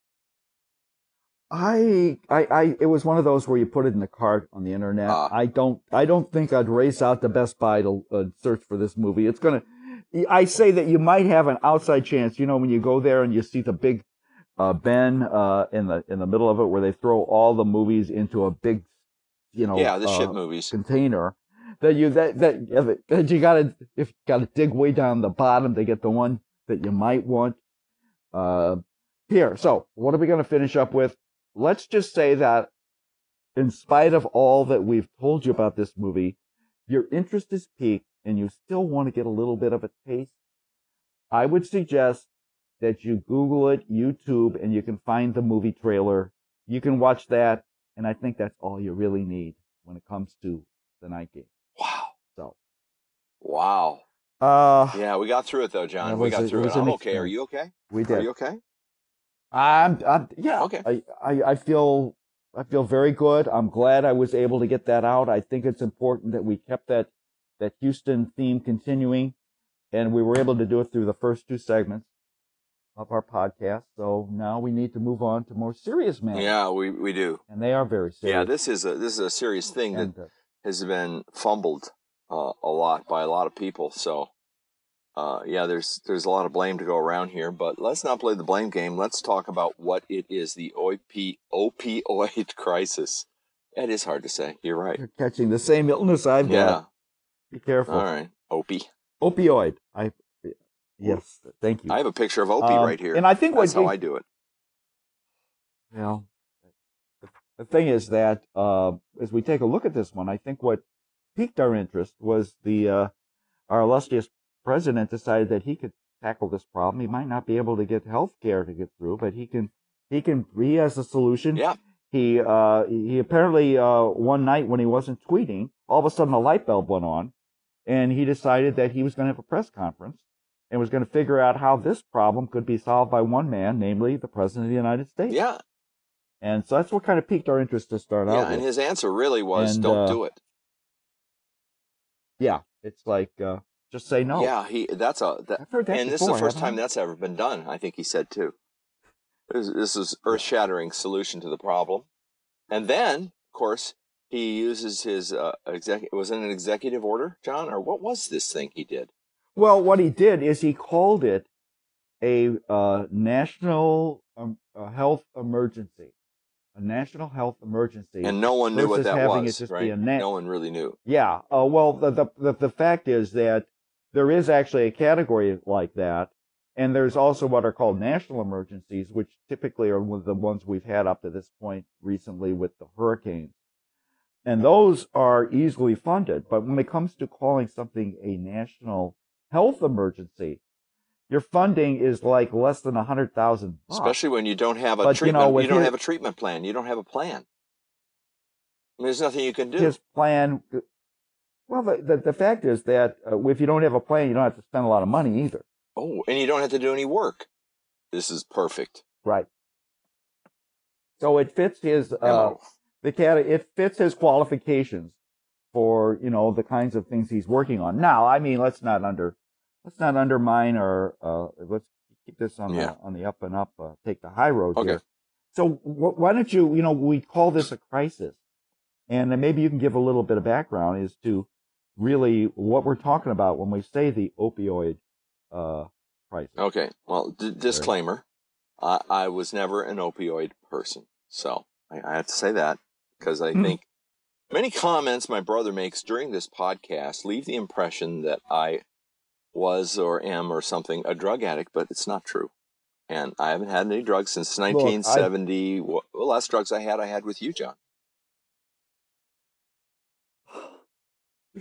I, I, I, it was one of those where you put it in the cart on the internet. Ah. I don't, I don't think I'd race out to Best Buy to uh, search for this movie. It's gonna, I say that you might have an outside chance. You know, when you go there and you see the big, uh, bin, uh, in the, in the middle of it where they throw all the movies into a big, you know, yeah, the uh, ship movies. container. That you, that, that, that you gotta, if you gotta dig way down the bottom to get the one that you might want. Uh, here. So what are we going to finish up with? Let's just say that in spite of all that we've told you about this movie, your interest is piqued and you still want to get a little bit of a taste. I would suggest that you Google it, YouTube, and you can find the movie trailer. You can watch that. And I think that's all you really need when it comes to the night game. Wow! So, Wow! uh, Yeah, we got through it though, John. We got a- through it it. I'm okay. Are you okay? we did. Are you okay? I'm, I'm yeah. Okay. I, I, I feel, I feel very good. I'm glad I was able to get that out. I think it's important that we kept that, that Houston theme continuing and we were able to do it through the first two segments of our podcast. So now we need to move on to more serious matters. Yeah, we we do. And they are very serious. Yeah, this is a this is a serious thing that uh, has been fumbled uh, a lot by a lot of people. So, uh, yeah, there's there's a lot of blame to go around here. But let's not play the blame game. Let's talk about what it is: the OP, opioid *laughs* crisis. It is hard to say. You're right. you're catching the same illness I've Yeah. got. Be careful. All right. Opie. Opioid. I, yes. Thank you. I have a picture of Opie Um, right here. And I think That's what how I do it. Well, the thing is that uh, as we take a look at this one, I think what piqued our interest was the uh, our illustrious president decided that he could tackle this problem. He might not be able to get health care to get through, but he can he can he has a solution. Yeah. He uh, he apparently uh, one night when he wasn't tweeting, all of a sudden a light bulb went on, and he decided that he was going to have a press conference and was going to figure out how this problem could be solved by one man, namely the president of the United States. Yeah. And so that's what kind of piqued our interest to start Yeah, out and with. his answer really was, And, "Don't uh, do it." Yeah, it's like uh, just say no. Yeah, he. That's a. That, I've heard that and this is the first time I? that's ever been done. I think he said too. This, this is earth-shattering solution to the problem, and then, of course, he uses his uh, exec. Was it an executive order, John, or what was this thing he did? Well, what he did is he called it a uh, national um, uh, health emergency, a national health emergency. And no one knew what that having it was, just be a na- no one really knew. Yeah. Uh, well, the the the fact is that there is actually a category like that, and there's also what are called national emergencies, which typically are one of the ones we've had up to this point recently with the hurricanes, and those are easily funded. But when it comes to calling something a national health emergency, your funding is like less than a hundred thousand. Especially when you don't have a But, you treatment. know, You, don't his- have a treatment plan. You don't have a plan. I mean, there's nothing you can do. his plan. Well, the, the the fact is that uh, if you don't have a plan, you don't have to spend a lot of money either. oh, and you don't have to do any work. This is perfect. Right. So it fits his uh, the cat. It fits his qualifications for you know the kinds of things he's working on. Now, I mean, let's not under let's not undermine or uh, let's keep this on Yeah. the on the up and up. Uh, take the high road Okay. here. So wh- why don't you you know we call this a crisis, and then maybe you can give a little bit of background as to really what we're talking about when we say the opioid uh, crisis. Okay. Well, d- disclaimer: I, I was never an opioid person, so I, I have to say that because I Hmm. think many comments my brother makes during this podcast leave the impression that I was or am or something a drug addict, but it's not true. And I haven't had any drugs since I- 1970. Wha- the last drugs I had, I had with you, John.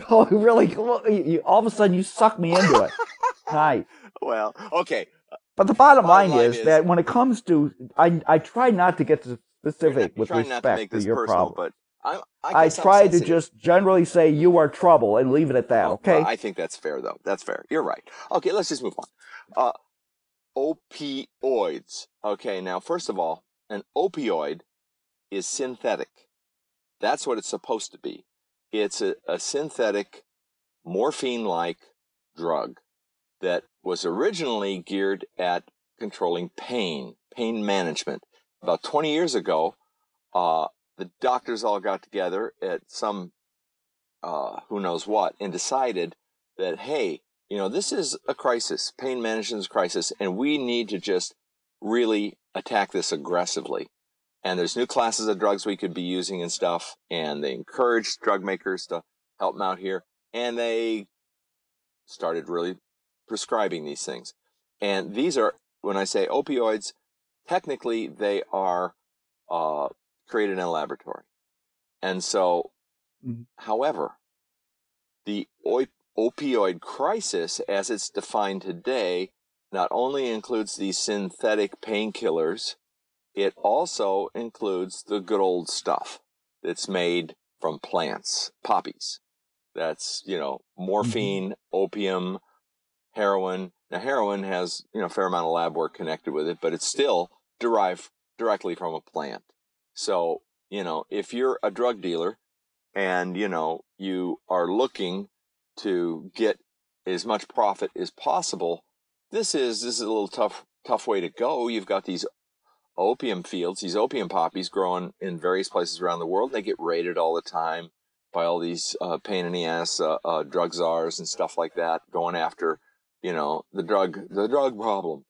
*laughs* Oh, really? You- all of a sudden, you suck me into it. *laughs* nice. Well, okay. But the bottom, Bottom line, line is, is- that when it comes to, I, I try not to get to specific with not to respect to this your personal, problem. but I'm, I, I, try to just generally say you are trouble and leave it at that. Oh, Okay. well, I think that's fair, though. That's fair. You're right. Okay, let's just move on. Uh, opioids. Okay, now, first of all, an opioid is synthetic. That's what it's supposed to be. It's a, a synthetic morphine like drug that was originally geared at controlling pain, pain management. About 20 years ago, uh, the doctors all got together at some uh, who knows what and decided that hey you know this is a crisis pain management is a crisis and we need to just really attack this aggressively and there's new classes of drugs we could be using and stuff and they encouraged drug makers to help them out here and they started really prescribing these things and these are when i say opioids technically they are uh, created in a laboratory and so Mhm. However, the oi- opioid crisis, as it's defined today, not only includes these synthetic painkillers, it also includes the good old stuff that's made from plants, poppies. That's, you know, mm-hmm. morphine, opium, heroin. Now, heroin has, you know, a fair amount of lab work connected with it, but it's still derived directly from a plant. So, you know, if you're a drug dealer and, you know, you are looking to get as much profit as possible, this is, this is a little tough, tough way to go. You've got these opium fields, these opium poppies growing in various places around the world. They get raided all the time by all these uh, pain in the ass uh, uh, drug czars and stuff like that, going after you know the drug the drug problem.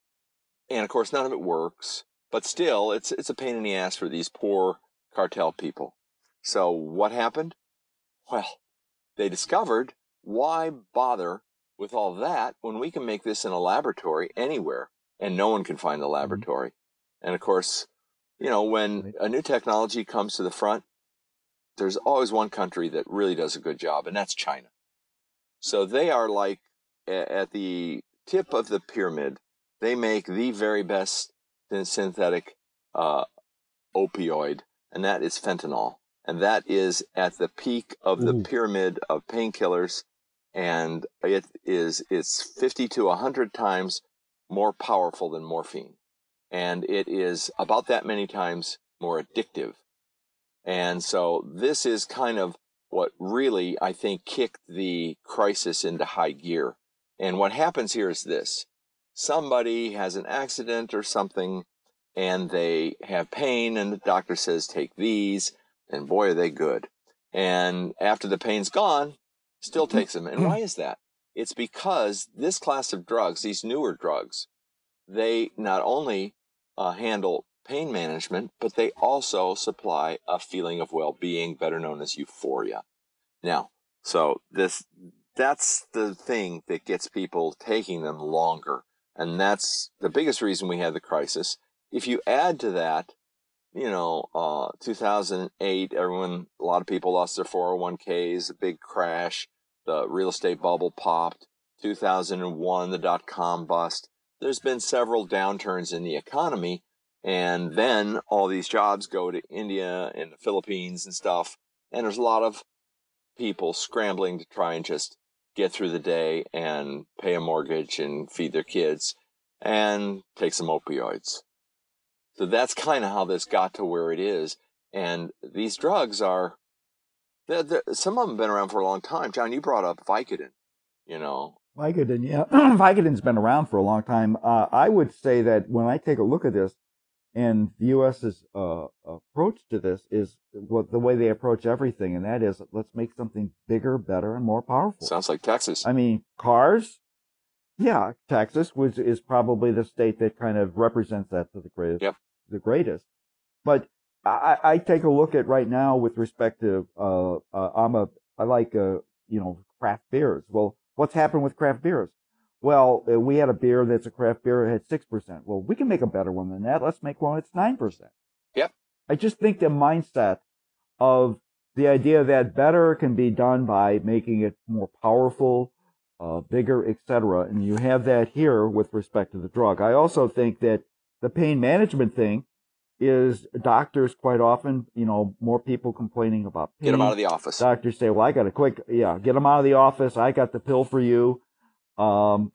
And of course, none of it works. But still, it's it's a pain in the ass for these poor cartel people. So what happened? Well, they discovered why bother with all that when we can make this in a laboratory anywhere and no one can find the laboratory. And of course, you know, when a new technology comes to the front, there's always one country that really does a good job, and that's China. So they are like at the tip of the pyramid. They make the very best synthetic uh, opioid, and that is fentanyl. And that is at the peak of the pyramid of painkillers, and it is it's 50 to 100 times more powerful than morphine, and it is about that many times more addictive. And so this is kind of what really, I think, kicked the crisis into high gear. And what happens here is this somebody has an accident or something and they have pain, and the doctor says, take these, and boy, are they good. And after the pain's gone, still takes them. And why is that? It's because this class of drugs, these newer drugs, they not only uh, handle pain management, but they also supply a feeling of well-being, better known as euphoria. Now, so this that's the thing that gets people taking them longer, and that's the biggest reason we had the crisis. If you add to that, you know, uh, 2008, everyone, a lot of people lost their 401ks, a big crash, the real estate bubble popped. 2001, the dot com bust. There's been several downturns in the economy, and then all these jobs go to India and the Philippines and stuff. And there's a lot of people scrambling to try and just get through the day and pay a mortgage and feed their kids and take some opioids. So that's kind of how this got to where it is. And these drugs are, they're, they're, some of them have been around for a long time. John, you brought up Vicodin, you know. Vicodin, yeah. *clears throat* Vicodin's been around for a long time. Uh, I would say that when I take a look at this, and the U.S.'s uh, approach to this is what the way they approach everything, and that is let's make something bigger, better, and more powerful. Sounds like Texas. I mean, cars. Yeah, Texas, which is probably the state that kind of represents that to the greatest. Yep. The greatest. But I, I take a look at right now with respect to uh, uh, I'm a I like uh, you know craft beers. Well, what's happened with craft beers? Well, uh, we had a beer that's a craft beer that had six percent. Well, we can make a better one than that. Let's make one that's nine percent. Yep. I just think the mindset of the idea that better can be done by making it more powerful, uh, bigger, etc. And you have that here with respect to the drug. I also think that the pain management thing is doctors quite often, you know, more people complaining about pain. Get them out of the office. Doctors say, well, I got a quick, yeah, get them out of the office. I got the pill for you. Um,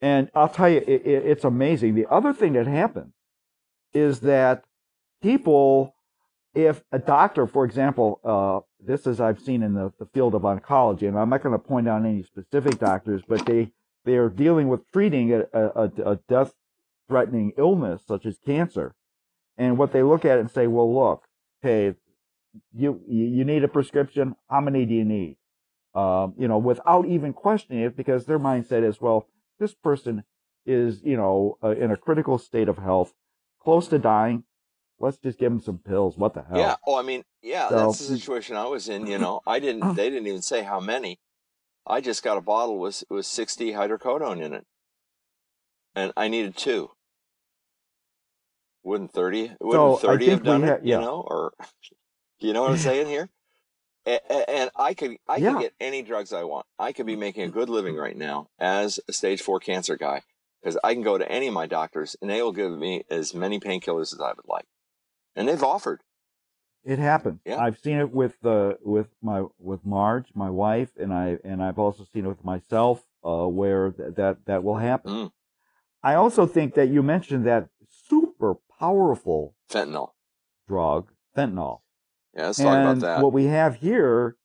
and I'll tell you, it, it, it's amazing. The other thing that happens is that people, if a doctor, for example, uh, this is I've seen in the, the field of oncology, and I'm not going to point out any specific doctors, but they they are dealing with treating a, a, a death threatening illness such as cancer, and what they look at and say, well, look, hey, you you need a prescription. How many do you need? Um, you know, without even questioning it, because their mindset is, well, this person is, you know, uh, in a critical state of health, close to dying. Let's just give them some pills. What the hell? Yeah. Oh, I mean, yeah, so, that's the situation I was in. You know, I didn't. They didn't even say how many. I just got a bottle with with sixty hydrocodone in it, and I needed two. Wouldn't thirty? Wouldn't so thirty have done it? yeah. You know, or you know what I'm *laughs* saying here? and I could I yeah. could get any drugs I want. I could be making a good living right now as a stage four cancer guy because I can go to any of my doctors and they will give me as many painkillers as I would like, and they've offered. It happens. Yeah. I've seen it with uh, with my with Marge, my wife, and I and I've also seen it with myself uh, where th- that that will happen. Mm. I also think that you mentioned that super powerful fentanyl drug, fentanyl. Yeah, let's talk about that. What we have here,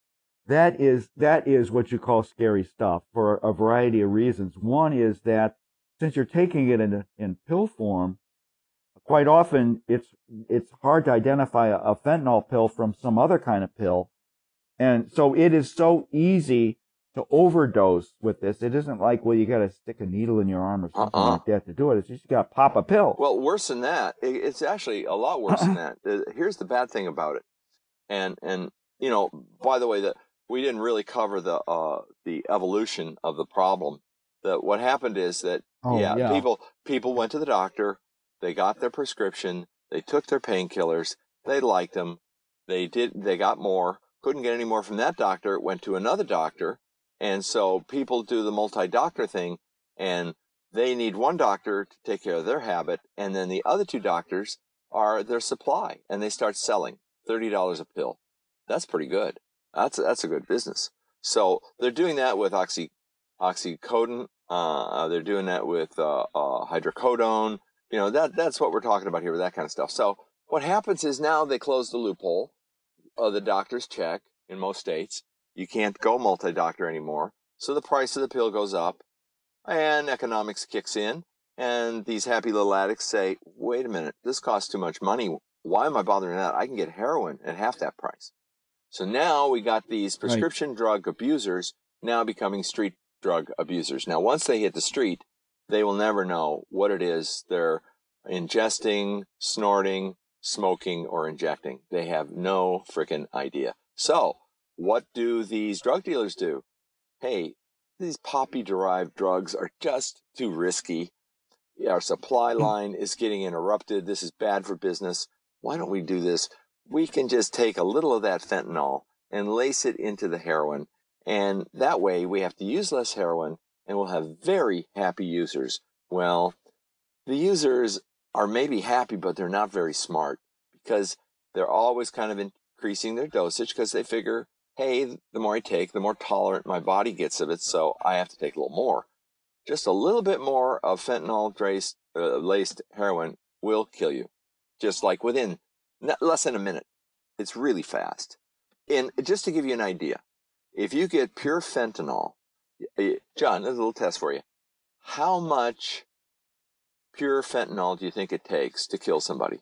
that is that is what you call scary stuff for a variety of reasons. One is that since you're taking it in in pill form, quite often it's it's hard to identify a, a fentanyl pill from some other kind of pill, and so it is so easy to overdose with this. It isn't like, well, you got to stick a needle in your arm or something uh-uh. like that to do it. It's just you got to pop a pill. Well, worse than that. It's actually a lot worse than that. Here's the bad thing about it and and you know by the way that we didn't really cover the uh the evolution of the problem that what happened is that oh, yeah, yeah people people went to the doctor they got their prescription they took their painkillers they liked them they did they got more couldn't get any more from that doctor went to another doctor and so people do the multi-doctor thing and they need one doctor to take care of their habit and then the other two doctors are their supply and they start selling thirty dollars a pill. That's pretty good. That's that's a good business. So they're doing that with oxy oxycodone. Uh, they're doing that with uh, uh, hydrocodone. You know that that's what we're talking about here with that kind of stuff. So what happens is now they close the loophole. The doctors check in most states. You can't go multi doctor anymore. So the price of the pill goes up and economics kicks in. And these happy little addicts say, wait a minute, this costs too much money. Why am I bothering that? I can get heroin at half that price. So now we got these prescription right. drug abusers now becoming street drug abusers. Now, once they hit the street, they will never know what it is they're ingesting, snorting, smoking, or injecting. They have no freaking idea. So, what do these drug dealers do? Hey, these poppy derived drugs are just too risky. Our supply hmm. line is getting interrupted. This is bad for business. Why don't we do this? We can just take a little of that fentanyl and lace it into the heroin. And that way we have to use less heroin and we'll have very happy users. Well, the users are maybe happy, but they're not very smart because they're always kind of increasing their dosage because they figure, hey, the more I take, the more tolerant my body gets of it, so I have to take a little more. Just a little bit more of fentanyl laced, uh, laced heroin will kill you, just like within less than a minute. It's really fast. And just to give you an idea, if you get pure fentanyl, John, there's a little test for you. How much pure fentanyl do you think it takes to kill somebody?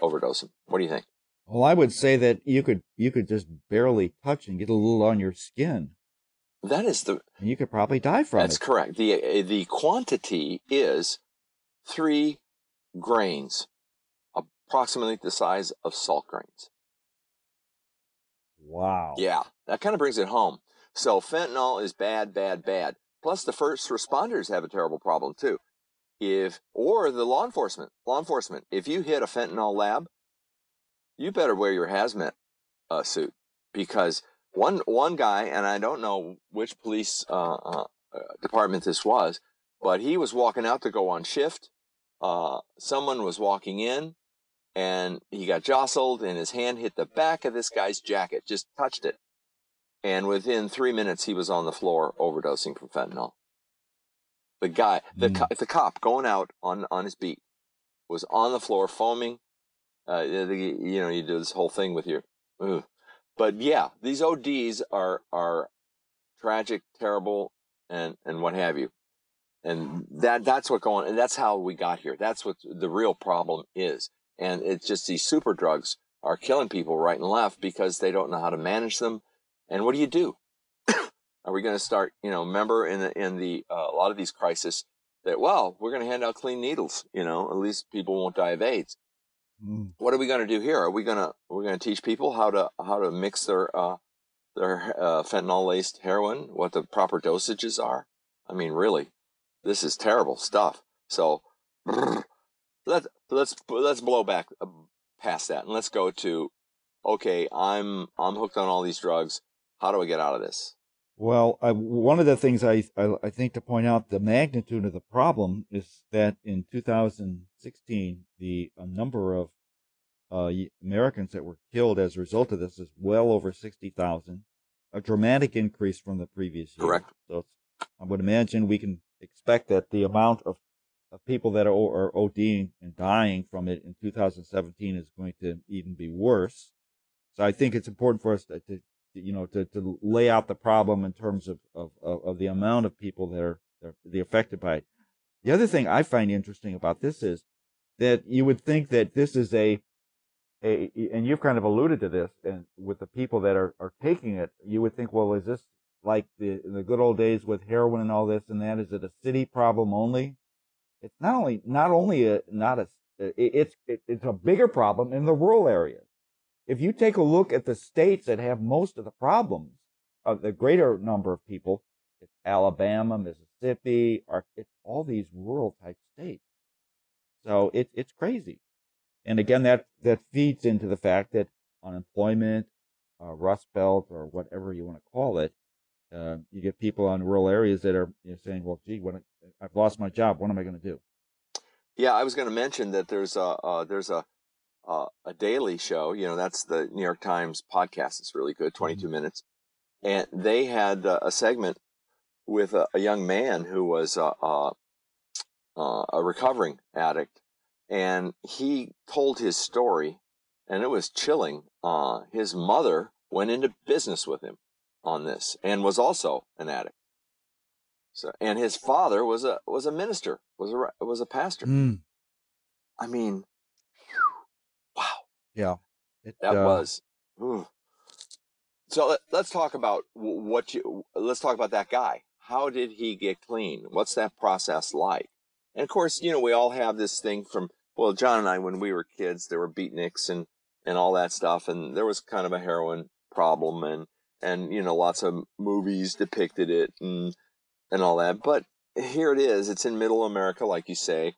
Overdose them. What do you think? Well, I would say that you could you could just barely touch and get a little on your skin. That is the. You could probably die from that's it. That's correct. the eh, The quantity is three grains, approximately the size of salt grains. Wow. Yeah, that kind of brings it home. So fentanyl is bad, bad, bad. Plus, the first responders have a terrible problem too. If or the law enforcement, law enforcement, if you hit a fentanyl lab, you better wear your hazmat uh, suit because one one guy, and I don't know which police uh, uh, department this was, but he was walking out to go on shift. Uh, someone was walking in, and he got jostled, and his hand hit the back of this guy's jacket, just touched it, and within three minutes he was on the floor overdosing from fentanyl. The guy, the mm. co- the cop going out on on his beat, was on the floor foaming. Uh, you know, you do this whole thing with your, ugh. but yeah, these ODs are are tragic, terrible, and and what have you, and that that's what going, and that's how we got here. That's what the real problem is, and it's just these super drugs are killing people right and left because they don't know how to manage them and what do you do? *coughs* Are we going to start, you know, remember in the, in the, uh, a lot of these crises that, well, we're going to hand out clean needles, you know, at least people won't die of AIDS. Mm. What are we going to do here? Are we going to, we're going to teach people how to, how to mix their, uh, their, uh, fentanyl laced heroin, what the proper dosages are? I mean, really, this is terrible stuff. So *sniffs* let, let's, let's blow back uh, past that and let's go to, okay, I'm, I'm hooked on all these drugs. How do I get out of this? Well, I, one of the things I, I, I think to point out the magnitude of the problem is that in 2016 the number of uh, Americans that were killed as a result of this is well over 60,000, a dramatic increase from the previous year. Correct. So I would imagine we can expect that the amount of, of people that are, are ODing and dying from it in 2017 is going to even be worse. So I think it's important for us to, to you know, to, to lay out the problem in terms of, of, of the amount of people that are, that are affected by it. The other thing I find interesting about this is that you would think that this is a, a and you've kind of alluded to this, and with the people that are, are taking it, you would think, well, is this like the the good old days with heroin and all this and that? Is it a city problem only? It's not only not only a not a it's it, it's a bigger problem in the rural areas. If you take a look at the states that have most of the problems, of the greater number of people, it's Alabama, Mississippi, it's all these rural type states. So it, it's crazy. And again, that, that feeds into the fact that unemployment, uh, Rust Belt, or whatever you want to call it, uh, you get people in rural areas that are you know, saying, well, gee, what, I've lost my job. What am I going to do? Yeah, I was going to mention that there's a, uh, there's a, uh, a daily show. You know, that's the New York Times podcast. It's really good, 22 mm-hmm. minutes. And they had uh, a segment with a, a, young man who was uh, uh, uh, a recovering addict. and he told his story, and it was chilling. Uh, his mother went into business with him on this, and was also an addict. So, and his father was a was a minister, was a was a pastor. Mm, I mean, wow, yeah. It, that uh, was. ooh. So let, let's talk about what you. Let's talk about that guy. How did he get clean? What's that process like? And of course, you know, we all have this thing from well, John and I, when we were kids, there were beatniks and and all that stuff, and there was kind of a heroin problem, and and you know, lots of movies depicted it and and all that. But here it is. It's in Middle America, like you say,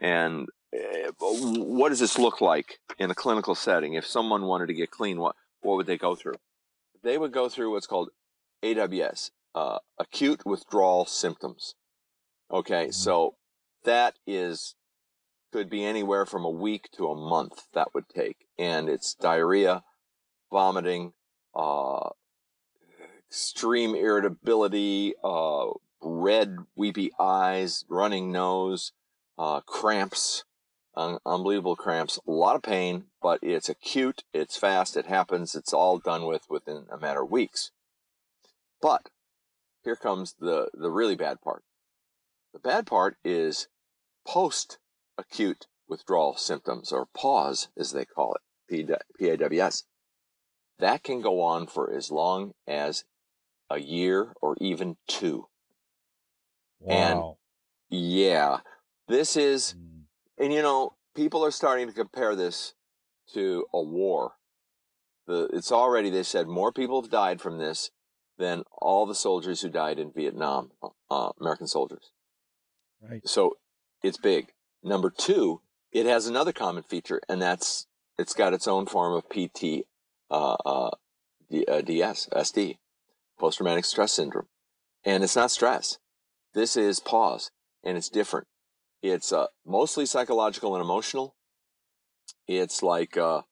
and uh, what does this look like in a clinical setting? If someone wanted to get clean, what what would they go through? They would go through what's called AWS, uh, acute withdrawal symptoms. Okay, Mhm. so that is could be anywhere from a week to a month that would take, and it's diarrhea, vomiting, uh, extreme irritability, uh, red weepy eyes, running nose, uh, cramps, un- unbelievable cramps, a lot of pain, but it's acute, it's fast, it happens, it's all done with within a matter of weeks. But here comes the, the really bad part. The bad part is post acute withdrawal symptoms, or PAWS as they call it, PAWS. That can go on for as long as a year or even two. Wow. and- Yeah, this is Mm, And you know, people are starting to compare this to a war. The, it's already, they said, more people have died from this than all the soldiers who died in Vietnam, uh, American soldiers. right. So it's big. Number two, it has another common feature, and that's it's got its own form of PT, uh, uh, D, uh, DS, SD, post traumatic stress syndrome. And it's not stress. This is PAWS, and it's different. It's uh, mostly psychological and emotional. It's like uh,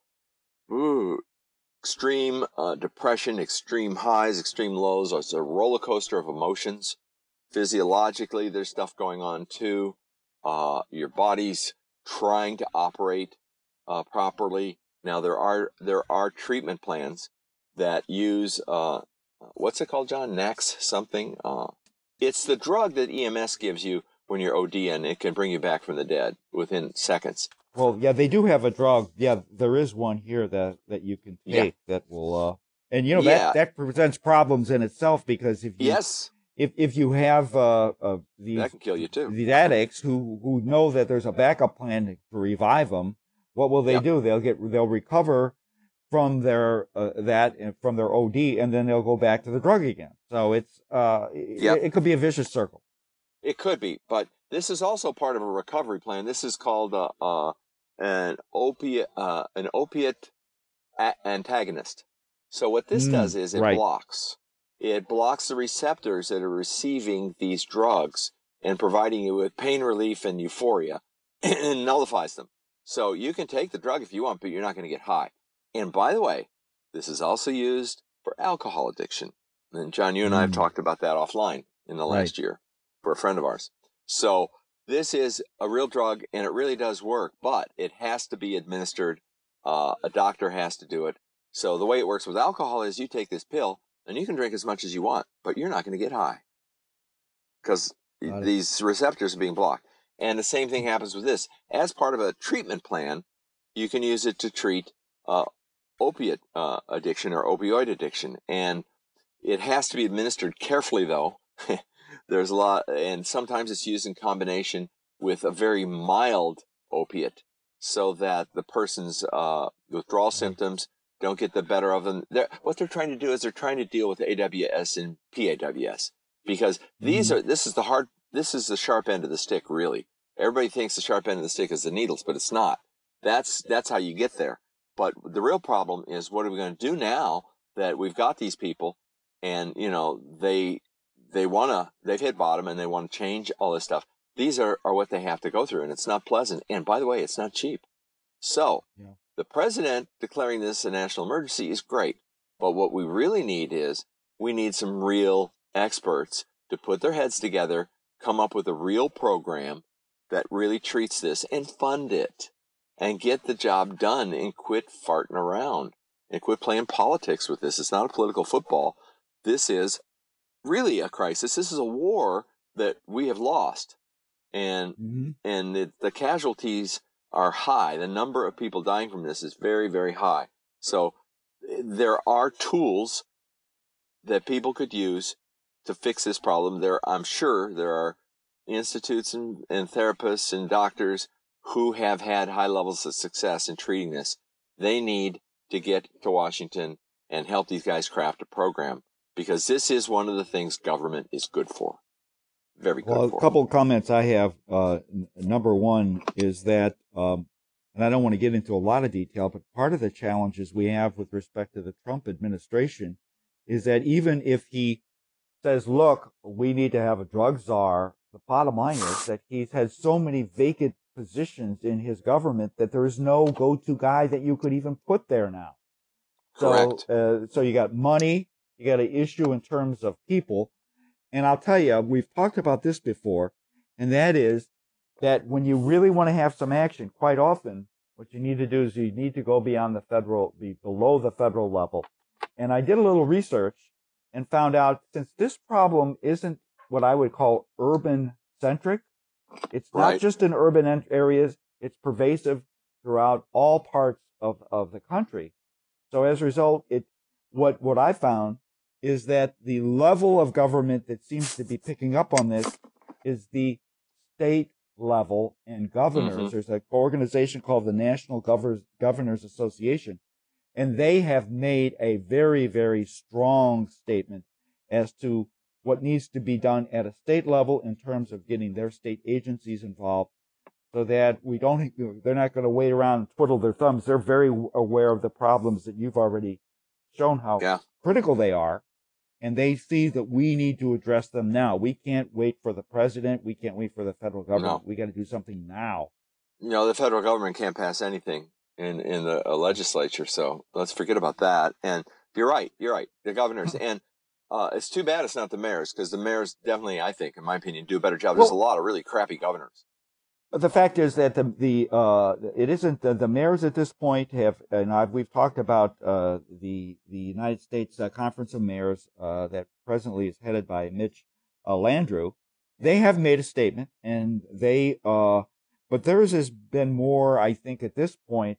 ooh, extreme uh, depression, extreme highs, extreme lows. It's a roller coaster of emotions. Physiologically, there's stuff going on too. Uh, your body's trying to operate uh, properly. Now there are there are treatment plans that use uh, what's it called, John? Nax something. Uh, it's the drug that EMS gives you when you're OD, and It can bring you back from the dead within seconds. Well, yeah, they do have a drug. Yeah, there is one here that that you can Yeah. take that will, uh, and you know Yeah. that that presents problems in itself because if you Yes, if if you have uh, uh these that can kill you too. these addicts who who know that there's a backup plan to revive them, what will they do? They'll get they'll recover from their uh, that from their OD, and then they'll go back to the drug again. So it's uh it- it, could be a vicious circle. It could be, but this is also part of a recovery plan. This is called uh, uh, an opiate uh, an opiate a- antagonist. So what this Mm, does is it right. blocks. It blocks the receptors that are receiving these drugs and providing you with pain relief and euphoria *clears throat* and nullifies them. So you can take the drug if you want, but you're not going to get high. And by the way, this is also used for alcohol addiction. And John, you and I have Mm. talked about that offline in the Right. last year for a friend of ours. So this is a real drug and it really does work, but it has to be administered. Uh, a doctor has to do it. So the way it works with alcohol is you take this pill and you can drink as much as you want, but you're not going to get high because these receptors are being blocked. And the same thing happens with this. As part of a treatment plan, you can use it to treat uh, opiate uh, addiction or opioid addiction. And it has to be administered carefully, though. *laughs* There's a lot, and sometimes it's used in combination with a very mild opiate so that the person's uh, withdrawal symptoms don't get the better of them. They're, what they're trying to do is they're trying to deal with AWS and PAWS because these Mhm. are this is the hard this is the sharp end of the stick really. Everybody thinks the sharp end of the stick is the needles, but it's not. That's that's how you get there. But the real problem is what are we going to do now that we've got these people and you know they they want to they've hit bottom and they want to change all this stuff. These are are what they have to go through and it's not pleasant. And by the way, it's not cheap. So, Yeah. The president declaring this a national emergency is great. But what we really need is we need some real experts to put their heads together, come up with a real program, that really treats this and fund it and get the job done and quit farting around and quit playing politics with this. It's not a political football. This is really a crisis. This is a war that we have lost. And Mm-hmm. and it, the casualties are high. The number of people dying from this is very, very high. So there are tools that people could use to fix this problem. There, I'm sure there are institutes and, and therapists and doctors who have had high levels of success in treating this. They need to get to Washington and help these guys craft a program because this is one of the things government is good for. Very good Well, a couple of comments I have. Uh, n- number one is that, um, and I don't want to get into a lot of detail, but part of the challenges we have with respect to the Trump administration is that even if he says, look, we need to have a drug czar, the bottom line is that he's had so many vacant positions in his government that there is no go-to guy that you could even put there now. Correct. Uh, so you got money, you got an issue in terms of people. And I'll tell you, we've talked about this before, and that is that when you really want to have some action, quite often, what you need to do is you need to go beyond the federal, be below the federal level. And I did a little research and found out since this problem isn't what I would call urban centric, it's not Right. just in urban en- areas, it's pervasive throughout all parts of, of the country. So as a result, it, what, what I found is that the level of government that seems to be picking up on this is the state level and governors. Mhm. There's an organization called the National Governors, Governors Association, and they have made a very, very strong statement as to what needs to be done at a state level in terms of getting their state agencies involved so that we don't, they're not going to wait around and twiddle their thumbs. They're very aware of the problems that you've already shown how Yeah. critical they are. And they see that we need to address them now. We can't wait for the president. We can't wait for the federal government. No. We got to do something now. you know, the federal government can't pass anything in in the legislature, so let's forget about that. And you're right, you're right. The governors and uh, it's too bad it's not the mayors because the mayors definitely, I think, in my opinion, do a better job. There's a lot of really crappy governors. The fact is that the the uh, it isn't the, the mayors at this point have and I've, we've talked about uh, the the United States uh, Conference of Mayors uh, that presently is headed by Mitch uh, Landrieu. They have made a statement and they uh, but theirs has been more I think at this point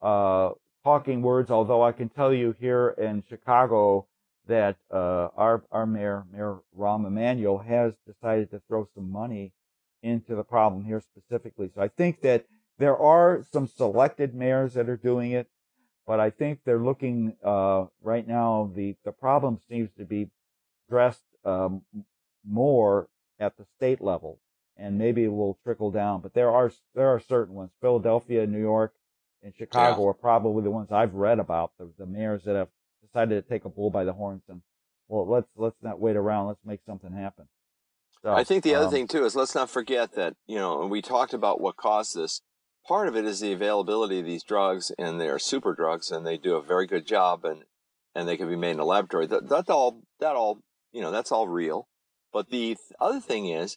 uh, talking words. Although I can tell you here in Chicago that uh, our our mayor Mayor Rahm Emanuel has decided to throw some money into the problem here specifically. So I think that there are some selected mayors that are doing it, but I think they're looking uh, right now. The the problem seems to be addressed um, more at the state level, and maybe it will trickle down. But there are there are certain ones. Philadelphia, New York, and Chicago Yeah. are probably the ones I've read about. The, the mayors that have decided to take a bull by the horns and well, let's let's not wait around. Let's make something happen. So, I think the other um, thing too is let's not forget that you know, and we talked about what caused this. Part of it is the availability of these drugs, and they are super drugs, and they do a very good job, and and they can be made in a laboratory. That that all that all you know that's all real. But the other thing is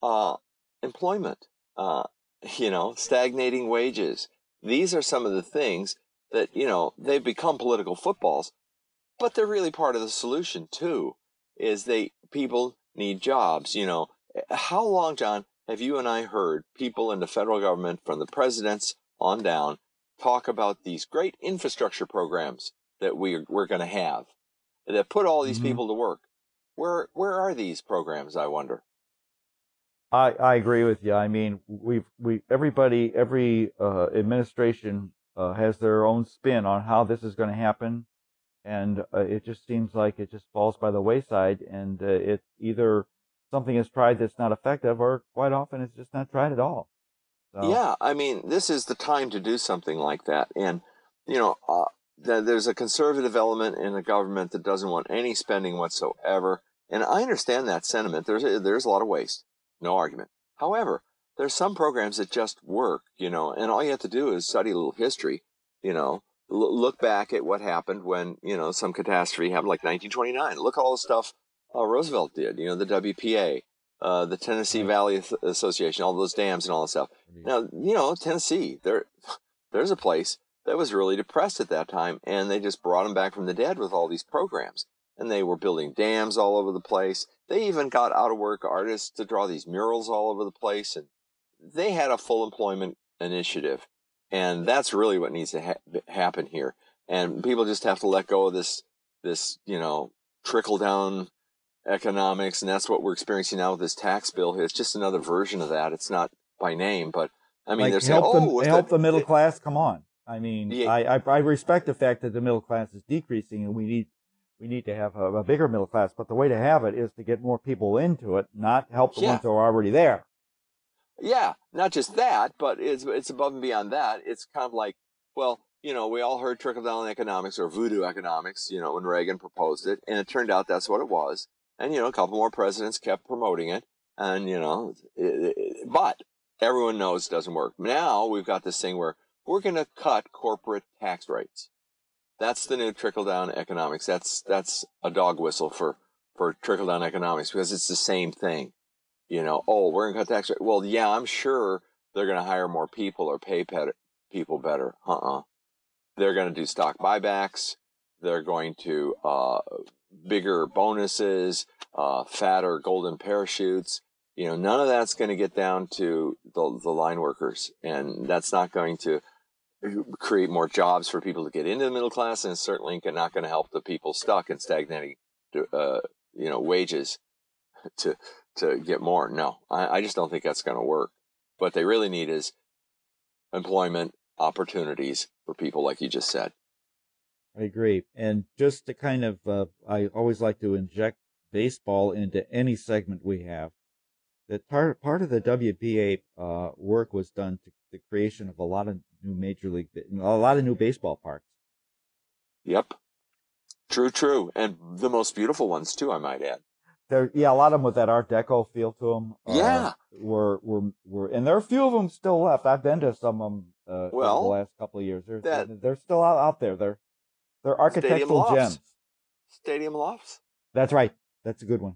uh, employment. Uh, *laughs* you know, stagnating wages. These are some of the things that you know they've become political footballs, but they're really part of the solution too. Is they people need jobs. You know, how long, John, have you and I heard people in the federal government, from the presidents on down, talk about these great infrastructure programs that we we're going to have that put all these Mhm. people to work? Where where are these programs? I wonder. I, I agree with you. I mean, we've we everybody every uh, administration uh, has their own spin on how this is going to happen, and uh, it just seems like it just falls by the wayside. And uh, it's either something is tried that's not effective, or quite often it's just not tried at all. So, Yeah, I mean, this is the time to do something like that. And, you know, uh, th- there's a conservative element in the government that doesn't want any spending whatsoever. And I understand that sentiment. There's a, there's a lot of waste, no argument. However, there's some programs that just work, you know, and all you have to do is study a little history, you know, l- look back at what happened when, you know, some catastrophe happened like 1929. Look at all the stuff uh, Roosevelt did, you know, the WPA. uh, the Tennessee Valley Association, all those dams and all that stuff. Now, you know, Tennessee, there, *sighs* there's a place that was really depressed at that time, and they just brought them back from the dead with all these programs. And they were building dams all over the place. They even got out of work artists to draw these murals all over the place, and they had a full employment initiative, and that's really what needs to ha- happen here. And people just have to let go of this, this you know, trickle down economics, and that's what we're experiencing now with this tax bill. It's just another version of that. It's not by name, but I mean, like they're saying, help "Oh, the, help that- the middle class. Come on. I mean, Yeah. I, I I respect the fact that the middle class is decreasing, and we need we need to have a, a bigger middle class. But the way to have it is to get more people into it, not help the Yeah. ones who are already there. Yeah, not just that, but it's it's above and beyond that. It's kind of like, well, you know, we all heard trickle down economics or voodoo economics, you know, when Reagan proposed it, and it turned out that's what it was. And you know, a couple more presidents kept promoting it, and you know, it, it, but everyone knows it doesn't work. Now we've got this thing where we're going to cut corporate tax rates. That's the new trickle down economics. That's that's a dog whistle for for trickle down economics because it's the same thing you know, oh, we're going to cut tax rate. Well, yeah, I'm sure they're going to hire more people or pay better, people better. Uh-uh. They're going to do stock buybacks. They're going to, uh, bigger bonuses, uh, fatter golden parachutes. You know, none of that's going to get down to the, the line workers. And that's not going to create more jobs for people to get into the middle class. And certainly not going to help the people stuck in stagnating, uh, you know, wages *laughs* to, to get more. No, I, I just don't think that's going to work. What they really need is employment opportunities for people, like you just said. I agree. And just to kind of, uh, I always like to inject baseball into any segment we have. That part part of the WPA uh, work was done to the creation of a lot of new major league, a lot of new baseball parks. Yep. True, true. And the most beautiful ones, too, I might add. There, yeah, a lot of them with that Art Deco feel to them. Yeah. were were were, and there are a few of them still left. I've been to some of them uh, Well, the last couple of years. They're that- they're still out, out there. They're they're architectural lofts. gems. Stadium lofts. That's right. That's a good one.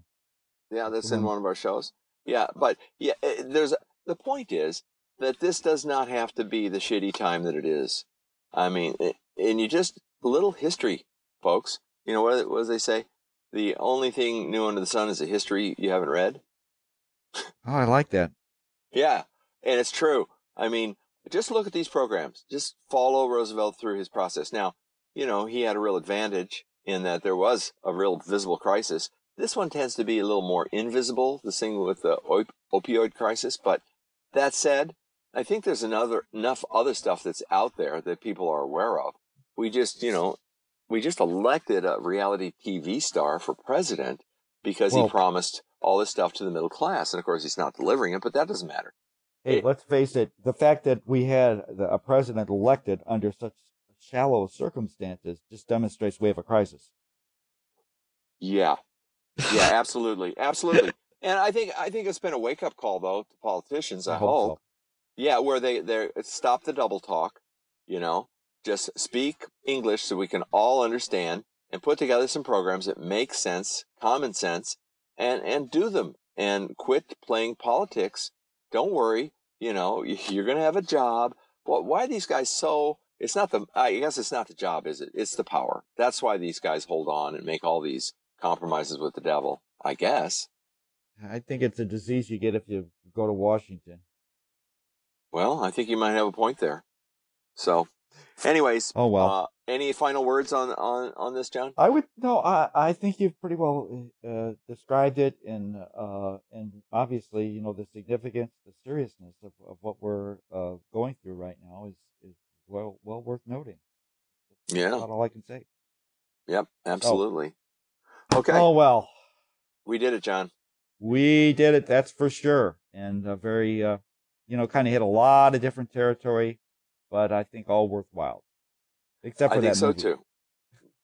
Yeah, that's in one- of our shows. Yeah, but yeah, eh, there's the point is that this does not have to be the shitty time that it is. I mean, eh, and you just little history, folks. You know what? What do they say? The only thing new under the sun is a history you haven't read. Oh, I like that. Yeah, and it's true. I mean, just look at these programs. Just follow Roosevelt through his process. Now, you know, he had a real advantage in that there was a real visible crisis. This one tends to be a little more invisible, the thing with the op- opioid crisis. But that said, I think there's another enough other stuff that's out there that people are aware of. We just, you know, we just elected a reality TV star for president because Well- he promised all this stuff to the middle class, and of course he's not delivering it. But that doesn't matter. Hey, It- let's face it. The fact that we had the, a president elected under such shallow circumstances just demonstrates we have a crisis. Yeah. Yeah, *laughs* absolutely. Absolutely. And I think I think it's been a wake up call though to politicians, I, hope. so. Yeah, where they they stop the double talk, you know, just speak English so we can all understand and put together some programs that make sense, common sense, and and do them and quit playing politics. Don't worry, you know, *laughs* you're going to have a job. Well, why are these guys so it's not the I guess it's not the job, is it? It's the power. That's why these guys hold on and make all these compromises with the devil, I guess. I think it's a disease you get if you go to Washington. Well, I think you might have a point there. So, anyways, Oh well. uh, any final words on on on this, John? I would no. I I think you've pretty well uh, described it, and uh, and obviously, you know, the significance, the seriousness of, of what we're uh, going through right now is is well well worth noting. That's Yeah. about all I can say. Yep, absolutely. Okay, Oh well, we did it, John. we did it. That's for sure, and uh, very, uh, you know, kind of hit a lot of different territory, but I think all worthwhile, except for I think that so movie. too.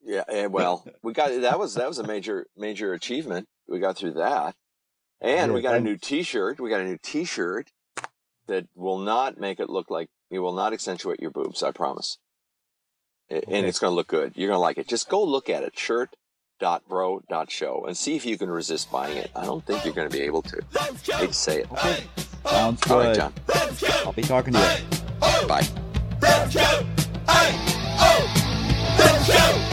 Yeah, eh, *laughs* well, we got that was that was a major major achievement. We got through that, and we got a new T-shirt. We got a new T-shirt that will not make it look like it will not accentuate your boobs. I promise. A- And it's going to look good. You're going to like it. Just go look at it. Shirt dot bro dot show and see if you can resist buying it. I don't think you're going to be able to. Hate to say it. Okay. Sounds good. All right, John. I'll be talking to you. Bye. Let's go. Hey, oh, let's go.